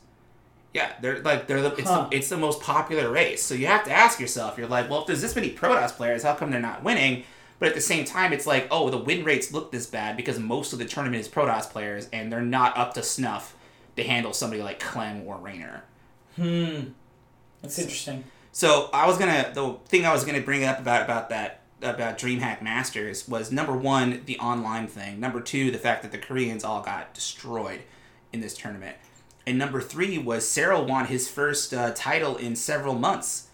Yeah, they're like they're the it's, Huh. the it's the most popular race. So you have to ask yourself, you're like, well, if there's this many Protoss players, how come they're not winning? But at the same time, it's like, oh, the win rates look this bad because most of the tournament is Protoss players, and they're not up to snuff to handle somebody like Clem or Reynor. Hmm, that's interesting. So I was gonna the thing I was gonna bring up about about that about DreamHack Masters was number one the online thing, number two the fact that the Koreans all got destroyed in this tournament, and number three was Serral won his first uh, title in several months.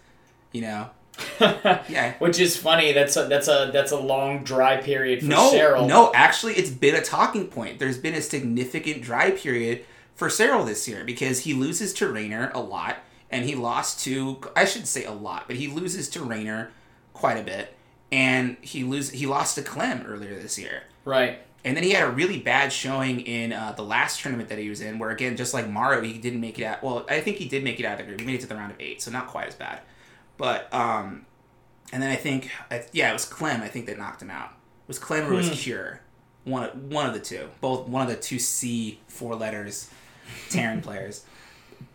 You know, yeah. Which is funny. That's a that's a that's a long dry period for No, Serral. no, actually, it's been a talking point. There's been a significant dry period for Serral this year because he loses to Reynor a lot, and he lost to I should say a lot, but he loses to Reynor quite a bit, and he lose he lost to Clem earlier this year. Right. And then he had a really bad showing in uh, the last tournament that he was in, where again, just like Maru, he didn't make it out. Well, I think he did make it out of the group. He made it to the round of eight, so not quite as bad. But um, and then I think, I, yeah, it was Clem. I think that knocked him out. It was Clem or it was Cure, one one of the two. Both one of the two C four letters, Terran players.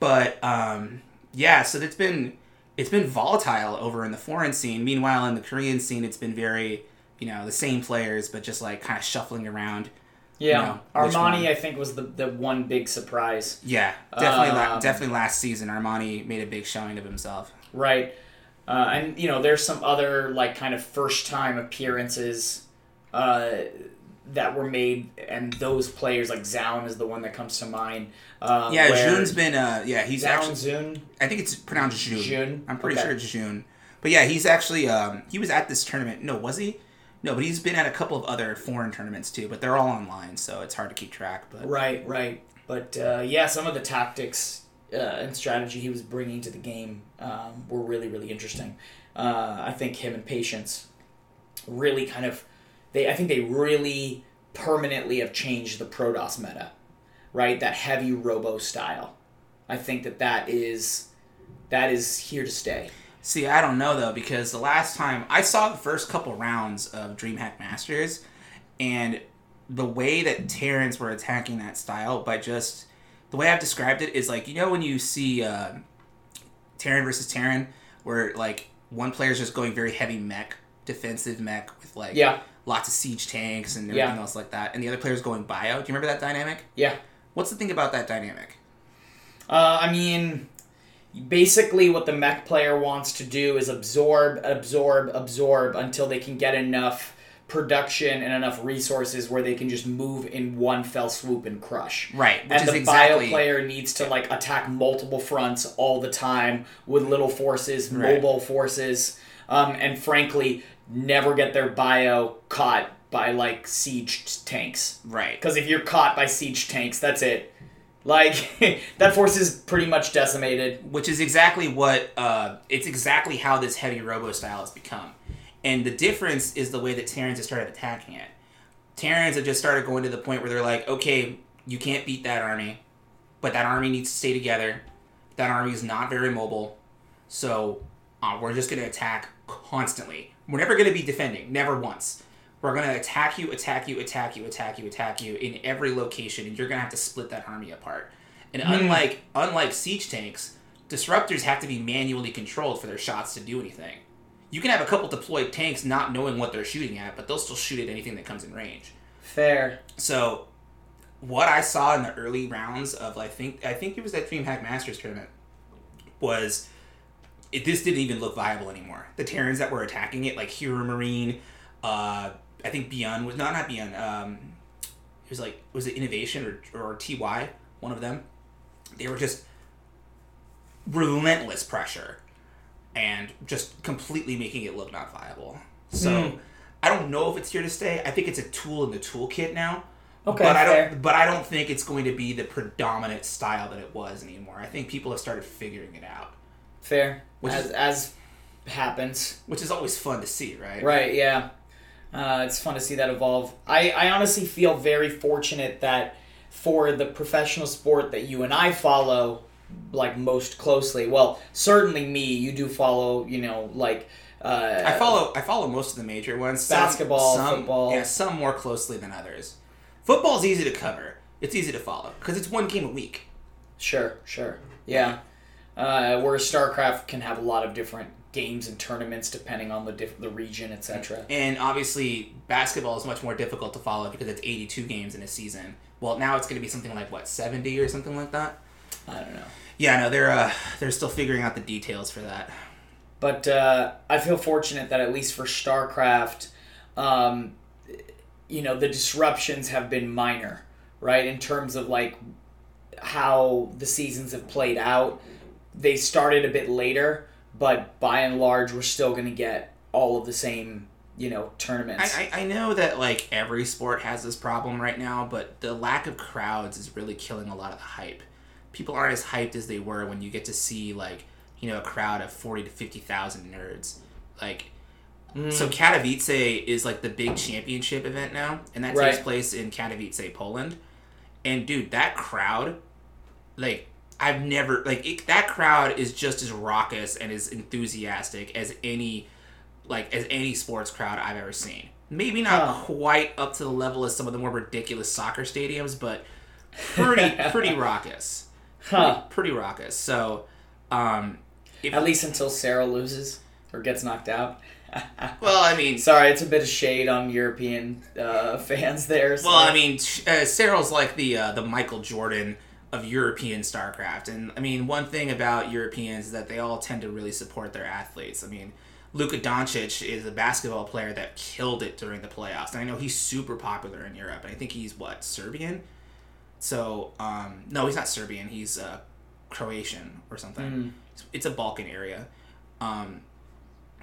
But um, yeah, so it's been it's been volatile over in the foreign scene. Meanwhile, in the Korean scene, it's been very you know the same players, but just like kind of shuffling around. Yeah. Which one? Armani, I think, was the the one big surprise. Yeah, definitely, la- Um, definitely last season, Armani made a big showing of himself. Right. Uh, and you know, there's some other like kind of first time appearances uh, that were made, and those players like Zaun is the one that comes to mind. Uh, Yeah, Jun's been. Uh, yeah, he's Zaun actually. Zun. I think it's pronounced June. Jun? I'm pretty Okay. sure it's June. But yeah, he's actually. Um, he was at this tournament. No, was he? No, but he's been at a couple of other foreign tournaments too. But they're all online, so it's hard to keep track. But Right, right. But uh, yeah, some of the tactics uh, and strategy he was bringing to the game um, were really, really interesting. Uh, I think him and Patience really kind of they. I think they really permanently have changed the Protoss meta, right? That heavy Robo style. I think that that is that is here to stay. See, I don't know though because the last time I saw the first couple rounds of DreamHack Masters, and the way that Terrans were attacking that style by just the way I've described it is like you know when you see uh, Terran versus Terran, where like one player's just going very heavy mech, defensive mech with like Yeah, lots of siege tanks and everything Yeah. else like that, and the other player's going bio. Do you remember that dynamic? yeah. What's the thing about that dynamic? Uh, I mean, basically, what the mech player wants to do is absorb, absorb, absorb until they can get enough production and enough resources where they can just move in one fell swoop and crush. Right, which and the exactly bio player needs to like attack multiple fronts all the time with little forces, Right. mobile forces, um, and frankly, never get their bio caught by like siege tanks. right. Because if you're caught by siege tanks, that's it. Like that force is pretty much decimated. which is exactly what uh, it's exactly how this heavy robo style has become and the difference is the way that terrans have started attacking it terrans have just started going to the point where they're like okay you can't beat that army but that army needs to stay together that army is not very mobile so uh, we're just going to attack constantly we're never going to be defending never once. We're going to attack you attack you attack you attack you attack you in every location and you're going to have to split that army apart. And hmm. unlike unlike siege tanks disruptors have to be manually controlled for their shots to do anything. You can have a couple deployed tanks not knowing what they're shooting at but they'll still shoot at anything that comes in range. Fair. so what I saw in the early rounds of I think I think it was that DreamHack Masters tournament was it, this didn't even look viable anymore. The Terrans that were attacking it, like HeroMarine, uh, I think Beyond was not not Beyond. Um, it was like was it Innovation or or Ty one of them. They were just relentless pressure and just completely making it look not viable. So Mm. I don't know if it's here to stay. I think it's a tool in the toolkit now. Okay, but I fair. don't. But I don't think it's going to be the predominant style that it was anymore. I think people have started figuring it out, Fair. Which as is- as happens. which is always fun to see, right? Right, yeah. Uh, it's fun to see that evolve. I, I honestly feel very fortunate that for the professional sport that you and I follow, like most closely, well, certainly me, you do follow, you know, like. Uh, I follow. I follow most of the major ones. Some- Basketball, some, football. Yeah, some more closely than others. Football's easy to cover. It's easy to follow because it's one game a week. Sure, sure. Yeah. Uh, whereas StarCraft can have a lot of different games and tournaments depending on the diff- the region, etc. And obviously, basketball is much more difficult to follow because it's 82 games in a season. Well, now it's going to be something like what 70 or something like that. I don't know. Yeah, no, they're uh, they're still figuring out the details for that. But uh, I feel fortunate that at least for StarCraft, um, you know, the disruptions have been minor, right? In terms of like how the seasons have played out. They started a bit later, but by and large, we're still going to get all of the same, you know, tournaments. I, I, I know that like every sport has this problem right now, but the lack of crowds is really killing a lot of the hype. People aren't as hyped as they were when you get to see like you know a crowd of forty to fifty thousand nerds. Like, Mm. so Katowice is like the big championship event now, and that takes place in Katowice, Poland. And dude, that crowd, like I've never like it, that crowd is just as raucous and as enthusiastic as any like as any sports crowd I've ever seen. Maybe not Huh. quite up to the level of some of the more ridiculous soccer stadiums, but pretty pretty raucous. huh. Pretty raucous. So, um, if, At least until Serral loses or gets knocked out. well, I mean, Sorry, it's a bit of shade on European uh, fans there. so- Well, I mean, uh, Serral's like the uh, the Michael Jordan of European StarCraft, and I mean, one thing about Europeans is that they all tend to really support their athletes. I mean, Luka Doncic is a basketball player that killed it during the playoffs, and I know he's super popular in Europe. And I think he's what Serbian. So, um, no, he's not Serbian. He's uh, Croatian or something. Mm. It's, it's a Balkan area. Um,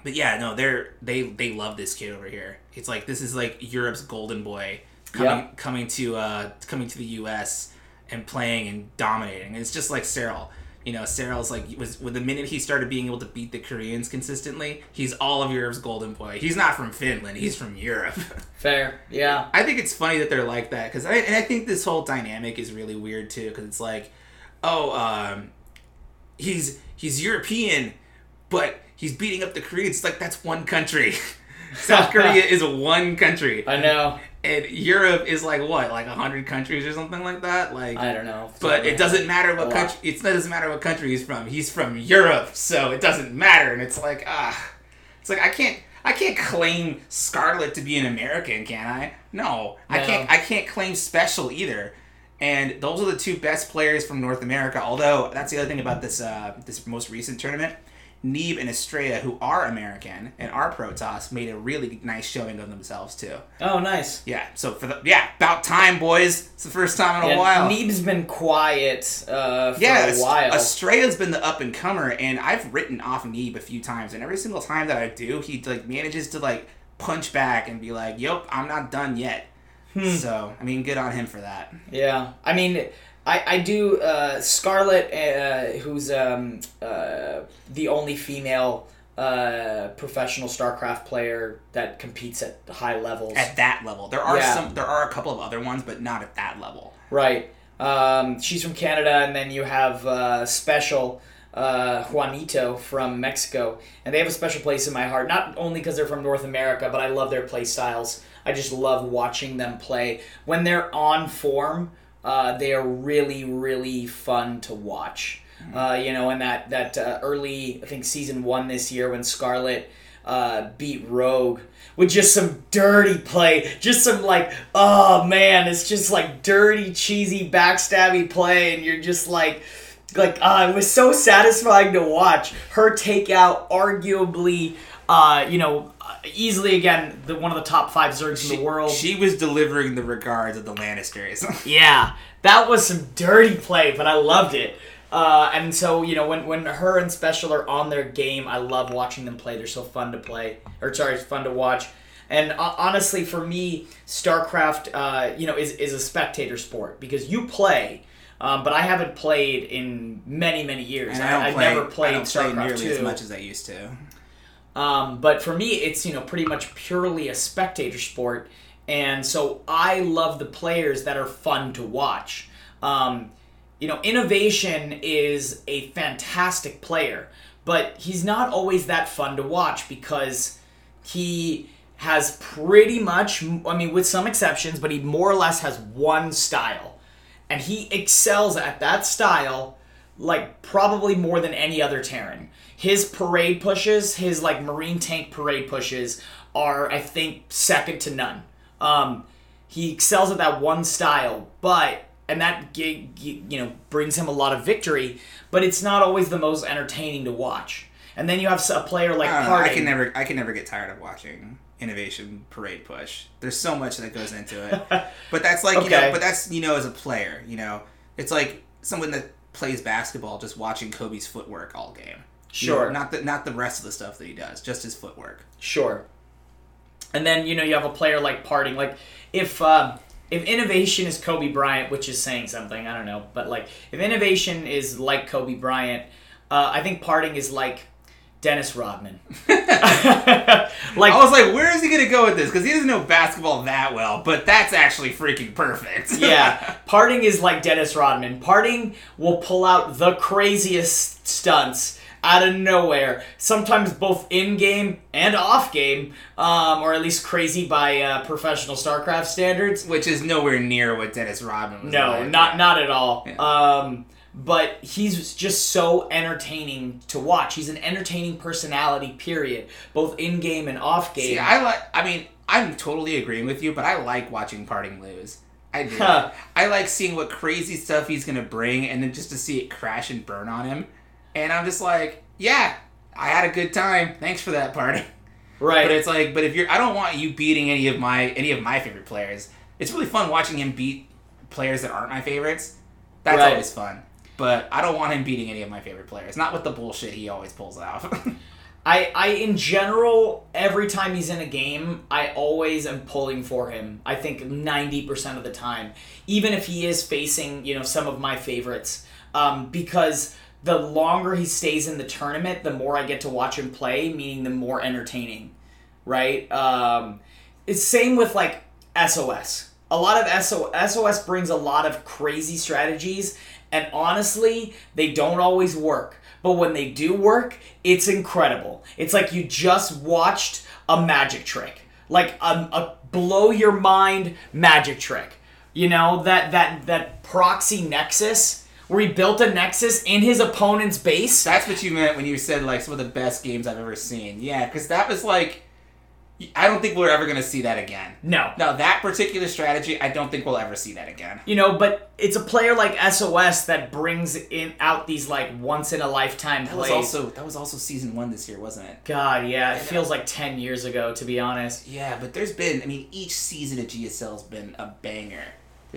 but yeah, no, they're they they love this kid over here. It's like this is like Europe's golden boy coming coming to uh coming to the U.S. and playing and dominating. And it's just like Serral. You know, Serral's like was with the minute he started being able to beat the Koreans consistently, he's all of Europe's golden boy. He's not from Finland. He's from Europe. Fair, yeah. I think it's funny that they're like that because I and I think this whole dynamic is really weird too because it's like, oh, um, he's he's European, but he's beating up the Koreans. It's like that's one country. South Korea is one country, I know. And Europe is like what, like hundred countries or something like that. Like, I don't know. but it doesn't matter what country. It doesn't matter what country he's from. He's from Europe, so it doesn't matter. And it's like ah, it's like I can't. I can't claim Scarlet to be an American, can I? No, I can't. I can't claim Special either. And those are the two best players from North America. Although that's the other thing about this uh, this most recent tournament. Neeb and Astrea, who are American and are Protoss, made a really nice showing of themselves too. Oh, nice. Yeah, so for the yeah, about time, boys. It's the first time in a Yeah, while. Neeb's been quiet uh, for Yeah, a while. Astrea's been the up and comer, and I've written off Neeb a few times, and every single time that I do, he like manages to like punch back and be like, "Yep, I'm not done yet." Hmm. So I mean, good on him for that. Yeah, I mean, I I do uh, Scarlet, uh, who's um, uh, the only female uh, professional StarCraft player that competes at high levels. At that level, there are Yeah. some, there are a couple of other ones, but not at that level. Right. Um, she's from Canada, and then you have uh, Special uh, Juanito from Mexico, and they have a special place in my heart. Not only because they're from North America, but I love their play styles. I just love watching them play when they're on form. Uh, they are really, really fun to watch. Uh, you know, in that that uh, early, I think season one this year when Scarlet uh, beat Rogue with just some dirty play, just some like, oh man, it's just like dirty, cheesy, backstabby play, and you're just like, like uh, it was so satisfying to watch her take out arguably, uh, you know, easily again the one of the top five Zergs in the world. She was delivering the regards of the Lannisters. yeah, that was some dirty play, but I loved it. Uh, and so you know when when her and Special are on their game, I love watching them play. They're so fun to play, or sorry, it's fun to watch. And uh, honestly, for me, StarCraft, uh, you know, is is a spectator sport because you play. Um, but I haven't played in many, many years. And I don't I, play, never played I don't play StarCraft nearly 2. as much as I used to. Um, but for me, it's you know pretty much purely a spectator sport, and so I love the players that are fun to watch. Um, you know, innovation is a fantastic player, but he's not always that fun to watch because he has pretty much, I mean, with some exceptions, but he more or less has one style, and he excels at that style like probably more than any other Terran. His parade pushes, his like marine tank parade pushes, are I think second to none. Um, he excels at that one style, but and that you know brings him a lot of victory, but it's not always the most entertaining to watch. And then you have a player like I, know, I can never, I can never get tired of watching innovation parade push. There's so much that goes into it. but that's like you know, Okay. but that's you know, as a player, you know, it's like someone that plays basketball just watching Kobe's footwork all game. You know, Sure. not the not the rest of the stuff that he does, just his footwork. Sure. And then you know you have a player like Parting. Like if uh, if innovation is Kobe Bryant, which is saying something, I don't know, but like if innovation is like Kobe Bryant, uh, I think Parting is like Dennis Rodman. like I was like, where is he gonna go with this? Because he doesn't know basketball that well, but that's actually freaking perfect. yeah, Parting is like Dennis Rodman. Parting will pull out the craziest stunts out of nowhere, sometimes both in game and off game, um, or at least crazy by uh, professional StarCraft standards. Which is nowhere near what Dennis Rodman was. No, like. not not at all. Yeah. Um, but he's just so entertaining to watch. He's an entertaining personality. Period, both in game and off game. See, I like. I mean, I'm totally agreeing with you, but I like watching Parting lose. I do. Huh. I like seeing what crazy stuff he's gonna bring, and then just to see it crash and burn on him. And I'm just like, yeah, I had a good time. Thanks for that party. right. But it's like, but if you're, I don't want you beating any of my any of my favorite players. It's really fun watching him beat players that aren't my favorites. That's Right. always fun. But I don't want him beating any of my favorite players. Not with the bullshit he always pulls off. I, I in general every time he's in a game i always am pulling for him i think 90% of the time even if he is facing you know some of my favorites um, because the longer he stays in the tournament the more i get to watch him play meaning the more entertaining right? Um, it's same with like sos a lot of SO, sos brings a lot of crazy strategies and honestly they don't always work. But when they do work it's incredible. It's like you just watched a magic trick. Like a, a blow your mind magic trick. You know that that that proxy nexus where he built a nexus in his opponent's base That's what you meant when you said like some of the best games I've ever seen. Yeah, because that was like, I don't think we're ever gonna see that again. no No, that particular strategy, I don't think we'll ever see that again. you know but it's a player like sos that brings in out these like once in a lifetime That was also that was also season one this year, wasn't it? god yeah it feels like 10 years ago to be honest Yeah, but there's been, I mean, each season of GSL's been a banger.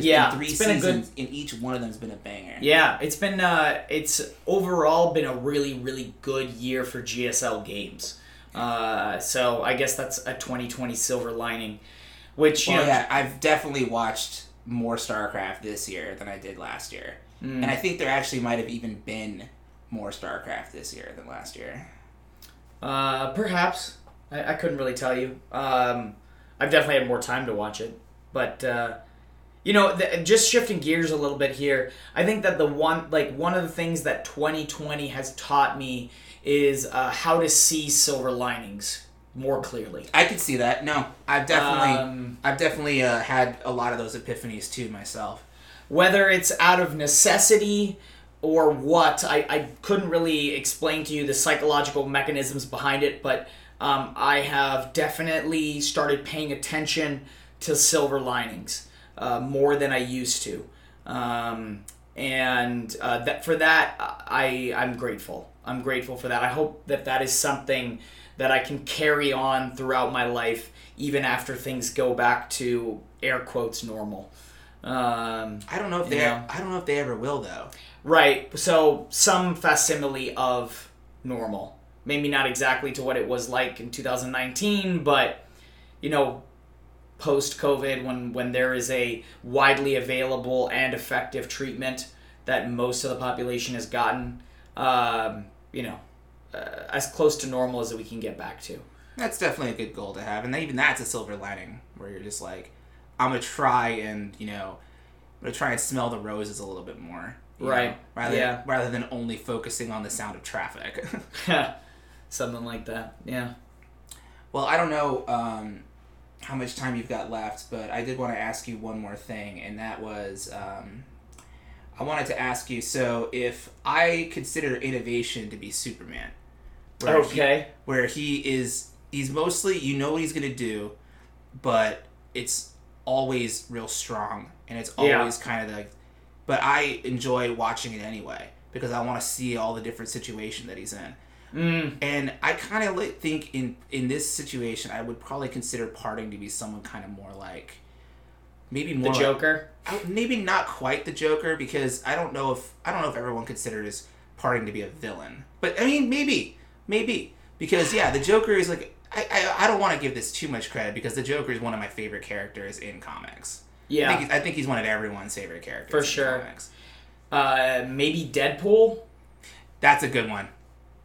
There's Yeah, been three it's been a good- seasons, and each one of them's been a banger. Yeah, it's been uh, it's overall been a really really good year for GSL games. Uh, so I guess that's a 2020 silver lining, which you Well, know, yeah, I've definitely watched more StarCraft this year than I did last year, Hmm. and I think there actually might have even been more StarCraft this year than last year. uh, perhaps I, I couldn't really tell you. Um, I've definitely had more time to watch it, but uh, you know, the, just shifting gears a little bit here. I think that the one like one of the things that 2020 has taught me is uh, how to see silver linings more clearly. I could see that. No, I've definitely, Um, I've definitely uh, had a lot of those epiphanies too myself. whether it's out of necessity or what I, I couldn't really explain to you the psychological mechanisms behind it but um, i have definitely started paying attention to silver linings uh, more than i used to um, and uh, that for that I I'm grateful. I'm grateful for that. I hope that that is something that I can carry on throughout my life, even after things go back to air quotes normal. Um, I don't know if they. know. I don't know if they ever will though. Right. So some facsimile of normal. Maybe not exactly to what it was like in 2019, but you know, post COVID, when when there is a widely available and effective treatment that most of the population has gotten, um, you know, uh, as close to normal as we can get back to. That's definitely a good goal to have, and even that's a silver lining where you're just like, I'm gonna try and you know, I'm gonna try and smell the roses a little bit more. Right. know, rather Yeah. rather than only focusing on the sound of traffic. Something like that. Yeah. well, I don't know um, how much time you've got left, but I did want to ask you one more thing, and that was. Um, I wanted to ask you so if I consider innovation to be Superman, where he- Okay. where he is he's mostly you know what he's gonna do, but it's always real strong and it's Yeah. always kind of like. But I enjoy watching it anyway because I want to see all the different situation that he's in, Mm, and I kind of think in in this situation I would probably consider parting to be someone kind of more like. Maybe the more like- Joker. I- maybe not quite the Joker because I don't know if I don't know if everyone considers Parting to be a villain, but I mean maybe maybe because yeah the Joker is like I I, I don't want to give this too much credit because the Joker is one of my favorite characters in comics. I Yeah. think, I think he's one of everyone's favorite characters For sure. Comics. Uh, maybe Deadpool. That's a good one.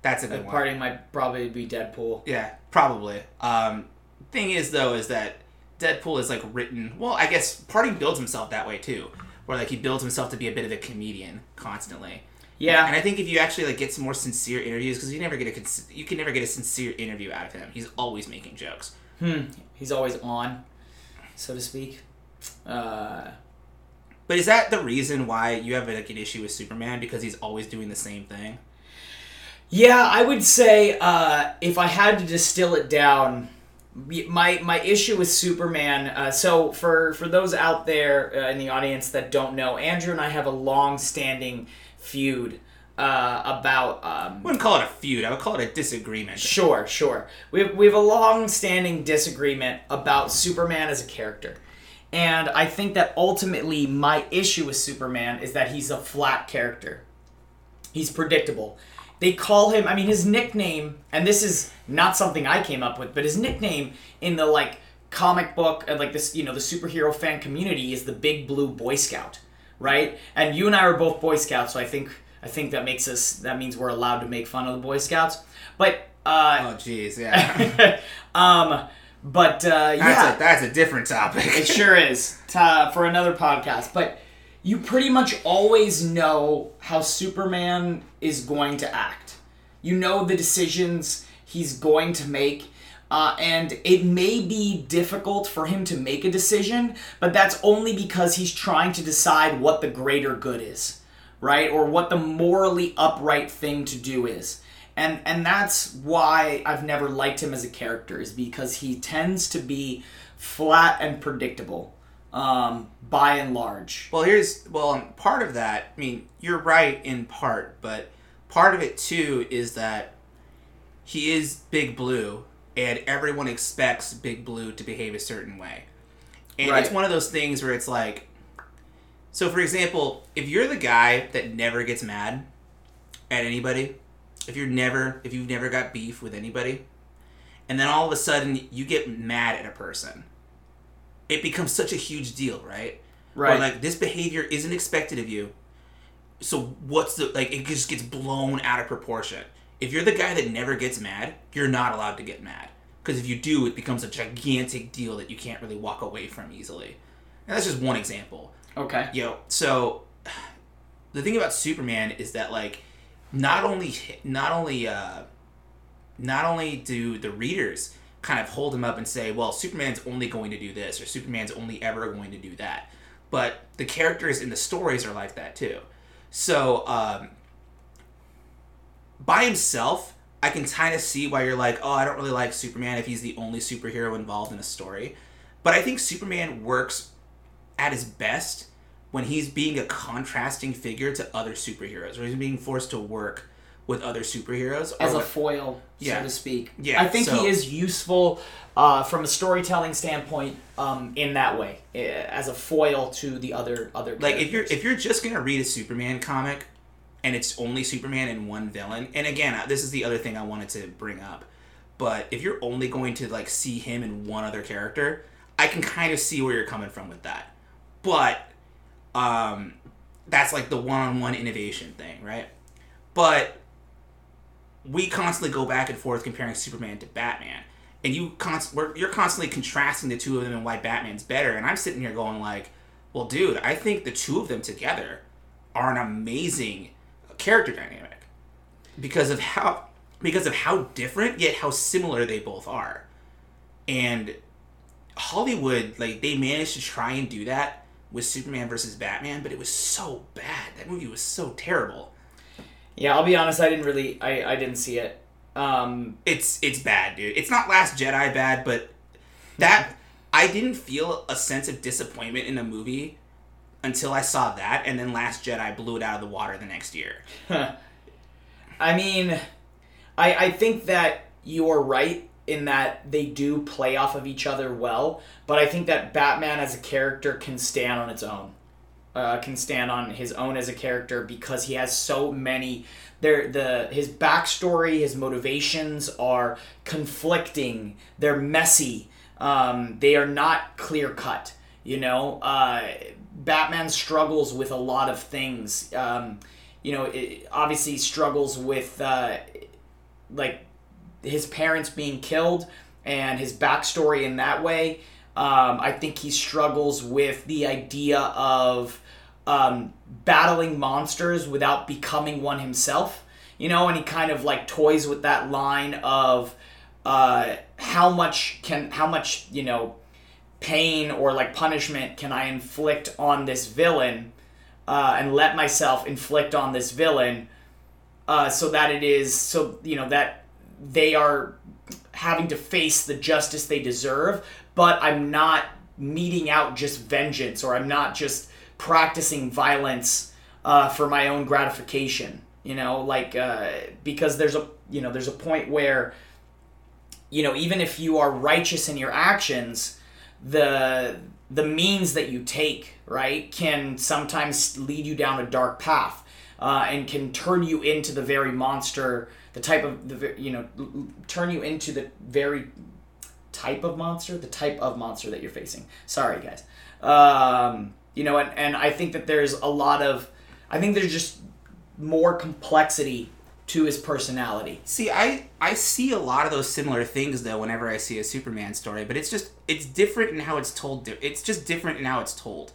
That's a good one. party might probably be Deadpool. Yeah, probably. Um, thing is though is that Deadpool is like written. Well, I guess Parting builds himself that way too, where like he builds himself to be a bit of a comedian constantly. Yeah. And I think if you actually like get some more sincere interviews, because you never get a cons- you can never get a sincere interview out of him. He's always making jokes. Hmm. He's always on, so to speak. Uh, But is that the reason why you have like an issue with Superman because he's always doing the same thing? Yeah, I would say uh, if I had to distill it down, my my issue with Superman. Uh, so for for those out there uh, in the audience that don't know, Andrew and I have a long-standing feud uh, about um, I wouldn't call it a feud. I would call it a disagreement. Sure, sure. We have, we have a long-standing disagreement about Superman as a character. And I think that ultimately my issue with Superman is that he's a flat character. He's predictable. They call him, I mean his nickname, and this is not something I came up with, but his nickname in the like comic book and like this, you know, the superhero fan community is the Big Blue Boy Scout, right? And you and I are both Boy Scouts, so I think I think that makes us that means we're allowed to make fun of the Boy Scouts. But uh Oh jeez, yeah. um, but uh, That's yeah, a that's a different topic. it sure is uh, for another podcast. But you pretty much always know how Superman is going to act. You know the decisions he's going to make. Uh, and it may be difficult for him to make a decision, but that's only because he's trying to decide what the greater good is, right? Or what the morally upright thing to do is and and that's why I've never liked him as a character is because he tends to be flat and predictable um, by and large. Well, here's well, part of that. I mean, you're right in part, but part of it too is that he is Big Blue, and everyone expects Big Blue to behave a certain way, and Right. it's one of those things where it's like, so for example, if you're the guy that never gets mad at anybody, if you're never, if you've never got beef with anybody, and then all of a sudden you get mad at a person, it becomes such a huge deal, right? Where, like this behavior isn't expected of you. So what's the like? It just gets blown out of proportion. If you're the guy that never gets mad, you're not allowed to get mad because if you do, it becomes a gigantic deal that you can't really walk away from easily. And that's just one example. okay. Yo, so the thing about Superman is that like not only not only uh not only do the readers kind of hold him up and say, well, Superman's only going to do this or Superman's only ever going to do that, but the characters in the stories are like that too. So um by himself, I can kind of see why you're like, oh, I don't really like Superman if he's the only superhero involved in a story. But I think Superman works at his best when he's being a contrasting figure to other superheroes, or he's being forced to work with other superheroes as a foil, Yeah. so to speak. Yeah, I think so- he is useful uh, from a storytelling standpoint um, in that way, eh, as a foil to the other other. like if you're if you're just gonna read a Superman comic and it's only Superman and one villain, and again, uh, this is the other thing I wanted to bring up, but if you're only going to like see him and one other character, I can kind of see where you're coming from with that, but um, that's like the one-on-one innovation thing, right? But we constantly go back and forth comparing Superman to Batman, and you const- you're constantly contrasting the two of them and why Batman's better. And I'm sitting here going like, well, dude, I think the two of them together are an amazing character dynamic because of how because of how different yet how similar they both are, and Hollywood like they managed to try and do that with Superman versus Batman, but it was so bad. That movie was so terrible. Yeah, I'll be honest, I didn't really, I, I didn't see it. Um, it's it's bad, dude. It's not Last Jedi bad, but that I didn't feel a sense of disappointment in a movie until I saw that, and then Last Jedi blew it out of the water the next year. I mean, I I think that you're right in that they do play off of each other well, but I think that Batman as a character can stand on its own. Uh, can stand on his own as a character because he has so many there the his backstory his motivations are conflicting. They're messy. Um, they are not clear cut you know? Uh, batman struggles with a lot of things. Um, you know it, obviously struggles with uh, like his parents being killed and his backstory in that way. Um, I think he struggles with the idea of um, battling monsters without becoming one himself. You know, and he kind of like toys with that line of uh, how much can how much you know pain or like punishment can I inflict on this villain uh, and let myself inflict on this villain uh, so that it is so you know that they are having to face the justice they deserve but i'm not meting out just vengeance or i'm not just practicing violence uh, for my own gratification you know like uh, because there's a you know there's a point where you know even if you are righteous in your actions the the means that you take right can sometimes lead you down a dark path uh, and can turn you into the very monster the type of the you know turn you into the very type of monster the type of monster that you're facing. Sorry guys. Um, you know and, and i think that there's a lot of i think there's just more complexity to his personality See, I I see a lot of those similar things though whenever I see a Superman story, but it's just it's different in how it's told. It's just different in how it's told.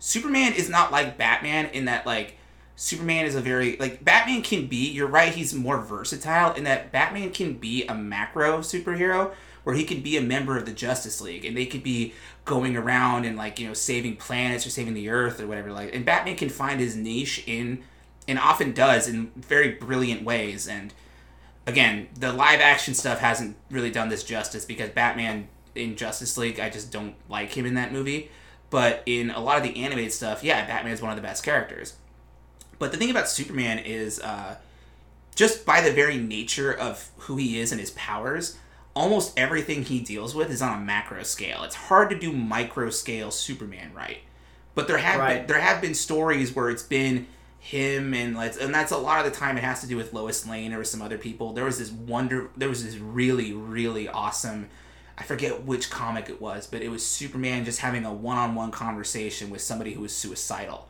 Superman is not like Batman in that like Superman is a very like Batman can be. You're right. He's more versatile in that Batman can be a macro superhero where he could be a member of the Justice League and they could be going around and like you know saving planets or saving the Earth or whatever. Like and Batman can find his niche in and often does in very brilliant ways and again, the live action stuff hasn't really done this justice because Batman in Justice League, I just don't like him in that movie. But in a lot of the animated stuff, yeah, Batman's one of the best characters. But the thing about Superman is, uh, just by the very nature of who he is and his powers, almost everything he deals with is on a macro scale. It's hard to do micro scale Superman right. But there have been there have been stories where it's been him and like and that's a lot of the time it has to do with Lois Lane or some other people. There was this wonder there was this really really awesome I forget which comic it was, but it was Superman just having a one-on-one conversation with somebody who was suicidal.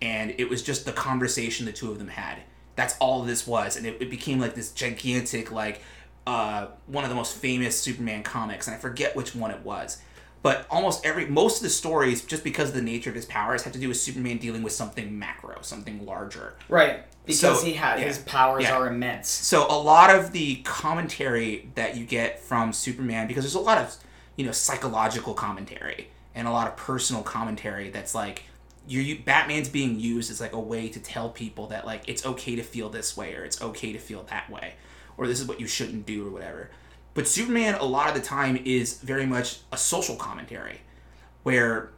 And it was just the conversation the two of them had. That's all this was and it, it became like this gigantic like uh, one of the most famous Superman comics and I forget which one it was. But almost every most of the stories, just because of the nature of his powers, have to do with Superman dealing with something macro, something larger. right because So, he has yeah. his powers Yeah. are immense So a lot of the commentary that you get from Superman, because there's a lot of you know psychological commentary and a lot of personal commentary that's like you, you Batman's being used as like a way to tell people that like it's okay to feel this way or it's okay to feel that way or this is what you shouldn't do or whatever. But Superman a lot of the time is very much a social commentary where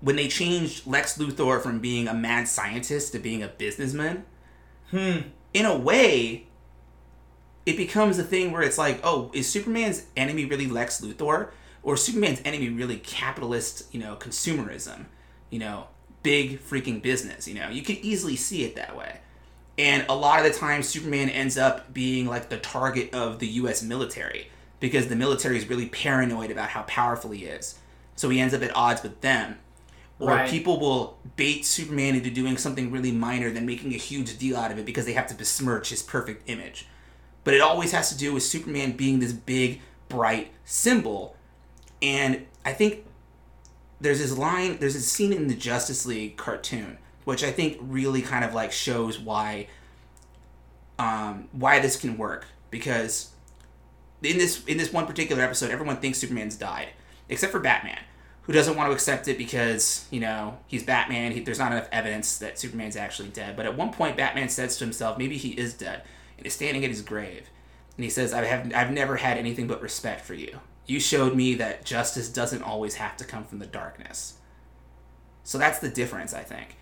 when they changed Lex Luthor from being a mad scientist to being a businessman, Hmm. in a way, it becomes a thing where it's like, oh, is Superman's enemy really Lex Luthor? Or Superman's enemy really capitalist, you know, consumerism? You know, big freaking business, you know? You could easily see it that way. And a lot of the time, Superman ends up being like the target of the US military because the military is really paranoid about how powerful he is. So he ends up at odds with them. Or Right. people will bait Superman into doing something really minor, then making a huge deal out of it because they have to besmirch his perfect image. But it always has to do with Superman being this big, bright symbol. And I think there's this line, there's this scene in the Justice League cartoon, which I think really kind of like shows why um, why this can work. Because in this in this one particular episode, everyone thinks Superman's died, except for Batman, who doesn't want to accept it because you know he's Batman. He, there's not enough evidence that Superman's actually dead. But at one point, Batman says to himself, maybe he is dead, and is standing at his grave, and he says, "I have I've never had anything but respect for you. You showed me that justice doesn't always have to come from the darkness." So that's the difference, I think.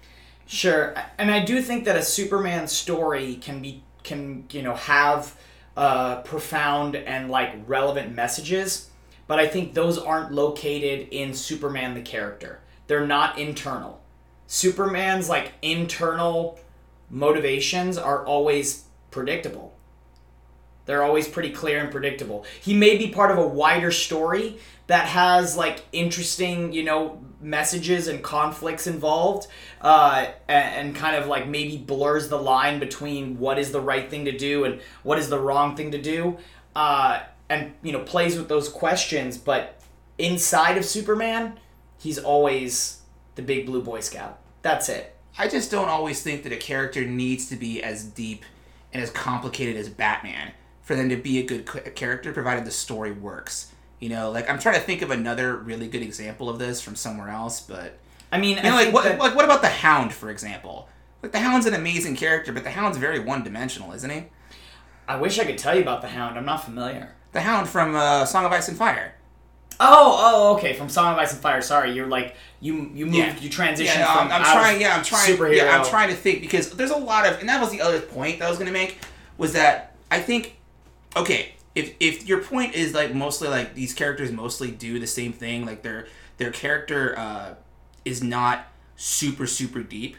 Sure, and I do think that a Superman story can be can you know have uh, profound and like relevant messages, but I think those aren't located in Superman the character. They're not internal. Superman's like internal motivations are always predictable. They're always pretty clear and predictable. He may be part of a wider story that has like interesting, you know, messages and conflicts involved, uh, and, and kind of like maybe blurs the line between what is the right thing to do and what is the wrong thing to do, uh, and you know plays with those questions. But inside of Superman, he's always the big blue boy scout. That's it. I just don't always think that a character needs to be as deep and as complicated as Batman for them to be a good character, provided the story works. You know, like I'm trying to think of another really good example of this from somewhere else, but I mean, you know, I like what, that- like what about the Hound, for example? Like the Hound's an amazing character, but the Hound's very one-dimensional, isn't he? I wish I could tell you about the Hound. I'm not familiar. The Hound from uh, Song of Ice and Fire. Oh, oh, okay. From Song of Ice and Fire. Sorry, you're like you you moved Yeah. you transitioned Yeah, no, from. I'm, I'm trying. Yeah, I'm trying. Superhero. Yeah, I'm trying to think because there's a lot of, and that was the other point that I was gonna make was that I think, okay, if if your point is like mostly like these characters mostly do the same thing, like their their character uh, is not super super deep.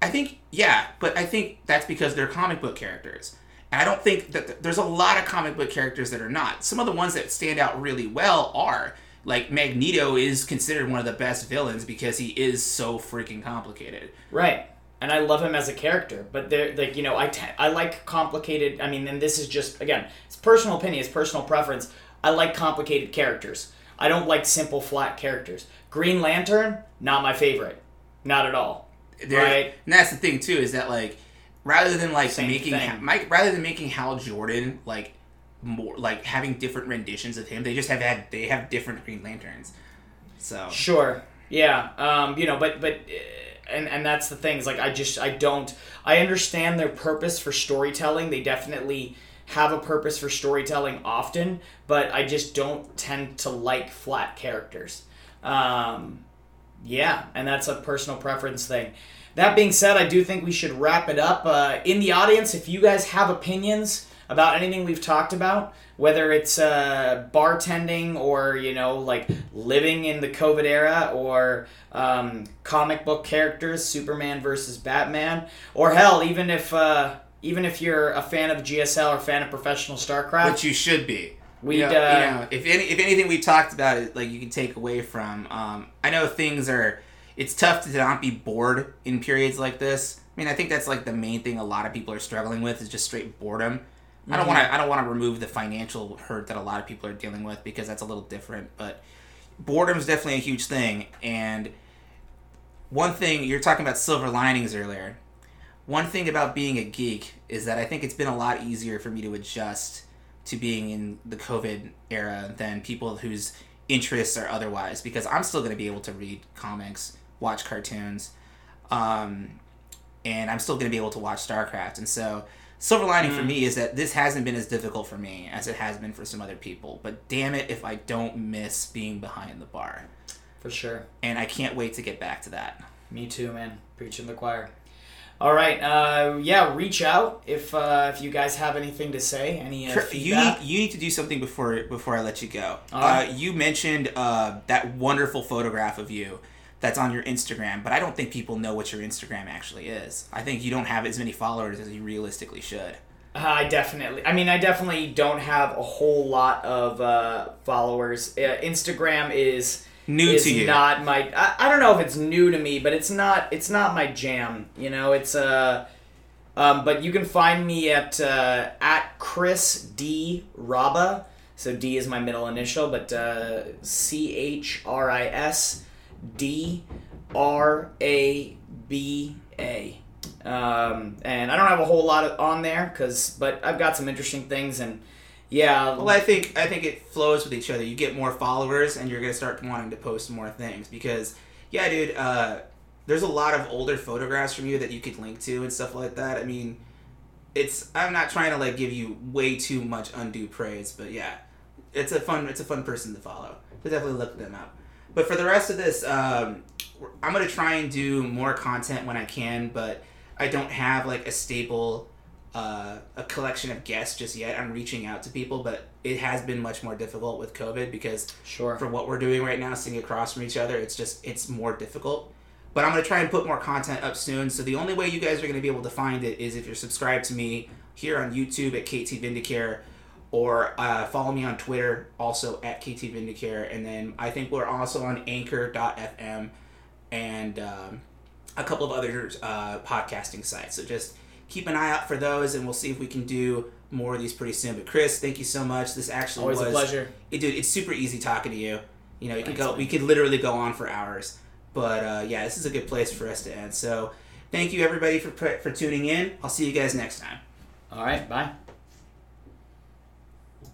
I think yeah, but I think that's because they're comic book characters. And I don't think that th- there's a lot of comic book characters that are not. Some of the ones that stand out really well are like Magneto is considered one of the best villains because he is so freaking complicated. Right. And I love him as a character, but they're like you know I te- I like complicated. I mean, and this is just again, it's personal opinion, it's personal preference. I like complicated characters. I don't like simple flat characters. Green Lantern, not my favorite, not at all. There- Right. And that's the thing too is that like rather than like Same making thing. Mike rather than making Hal Jordan like more like having different renditions of him, they just have had they have different Green Lanterns. So Sure. Yeah. Um, you know, but but uh, and and that's the thing. Is like I just I don't I understand their purpose for storytelling. They definitely have a purpose for storytelling often, but I just don't tend to like flat characters. Um, yeah, and that's a personal preference thing. That being said, I do think we should wrap it up. Uh, in the audience, if you guys have opinions about anything we've talked about, whether it's uh, bartending or you know like living in the COVID era or um, comic book characters, Superman versus Batman, or hell, even if uh, even if you're a fan of GSL or fan of professional StarCraft, which you should be. We'd, you know, uh, you know, if any if anything we talked about it like you can take away from um, I know things are it's tough to not be bored in periods like this. I mean, I think that's like the main thing a lot of people are struggling with is just straight boredom. I don't want to I don't want to remove the financial hurt that a lot of people are dealing with because that's a little different, but boredom is definitely a huge thing and one thing you're talking about silver linings earlier. One thing about being a geek is that I think it's been a lot easier for me to adjust to being in the COVID era than people whose interests are otherwise because I'm still going to be able to read comics, watch cartoons, um, and I'm still going to be able to watch StarCraft. And so, silver lining for me is that this hasn't been as difficult for me as it has been for some other people. But damn it if I don't miss being behind the bar. For sure. and I can't wait to get back to that. Me too, man. Preaching the choir. All right. Uh, yeah, reach out if uh, if you guys have anything to say. Any uh, Tr- you feedback? need you need to do something before before I let you go. All Uh, right. you mentioned uh, that wonderful photograph of you that's on your Instagram, but I don't think people know what your Instagram actually is. I think you don't have as many followers as you realistically should. Uh, I definitely. I mean, I definitely don't have a whole lot of uh, followers. Uh, Instagram is New is to you. not my. I, I don't know if it's new to me, but it's not. It's not my jam. You know, it's uh. Um, but you can find me at uh, at Chris D Raba. So D is my middle initial, but uh, C H R I S D R A B A. Um, and I don't have a whole lot of, on there, cause but I've got some interesting things, and yeah, Well, I think I think it flows with each other. You get more followers, and you're gonna start wanting to post more things because, yeah, dude. Uh, there's a lot of older photographs from you that you could link to and stuff like that. I mean, it's I'm not trying to like give you way too much undue praise, but yeah, it's a fun it's a fun person to follow. So definitely look them up. But for the rest of this, um, I'm gonna try and do more content when I can, but I don't have like a stable uh, a collection of guests just yet. I'm reaching out to people, but it has been much more difficult with COVID because sure. for what we're doing right now, sitting across from each other, it's just it's more difficult. But I'm gonna try and put more content up soon. So the only way you guys are gonna be able to find it is if you're subscribed to me here on YouTube at KT Vindicare, or uh, follow me on Twitter also at KT Vindicare, and then I think we're also on Anchor.fm and um, a couple of other uh, podcasting sites. So just keep an eye out for those, and we'll see if we can do more of these pretty soon. But Chris, thank you so much. This actually Always was a pleasure. it, dude, it's super easy talking to you. You know, you could go, man. we could literally go on for hours. But uh, yeah, this is a good place for us to end. So, thank you everybody for for tuning in. I'll see you guys next time. All right. Bye.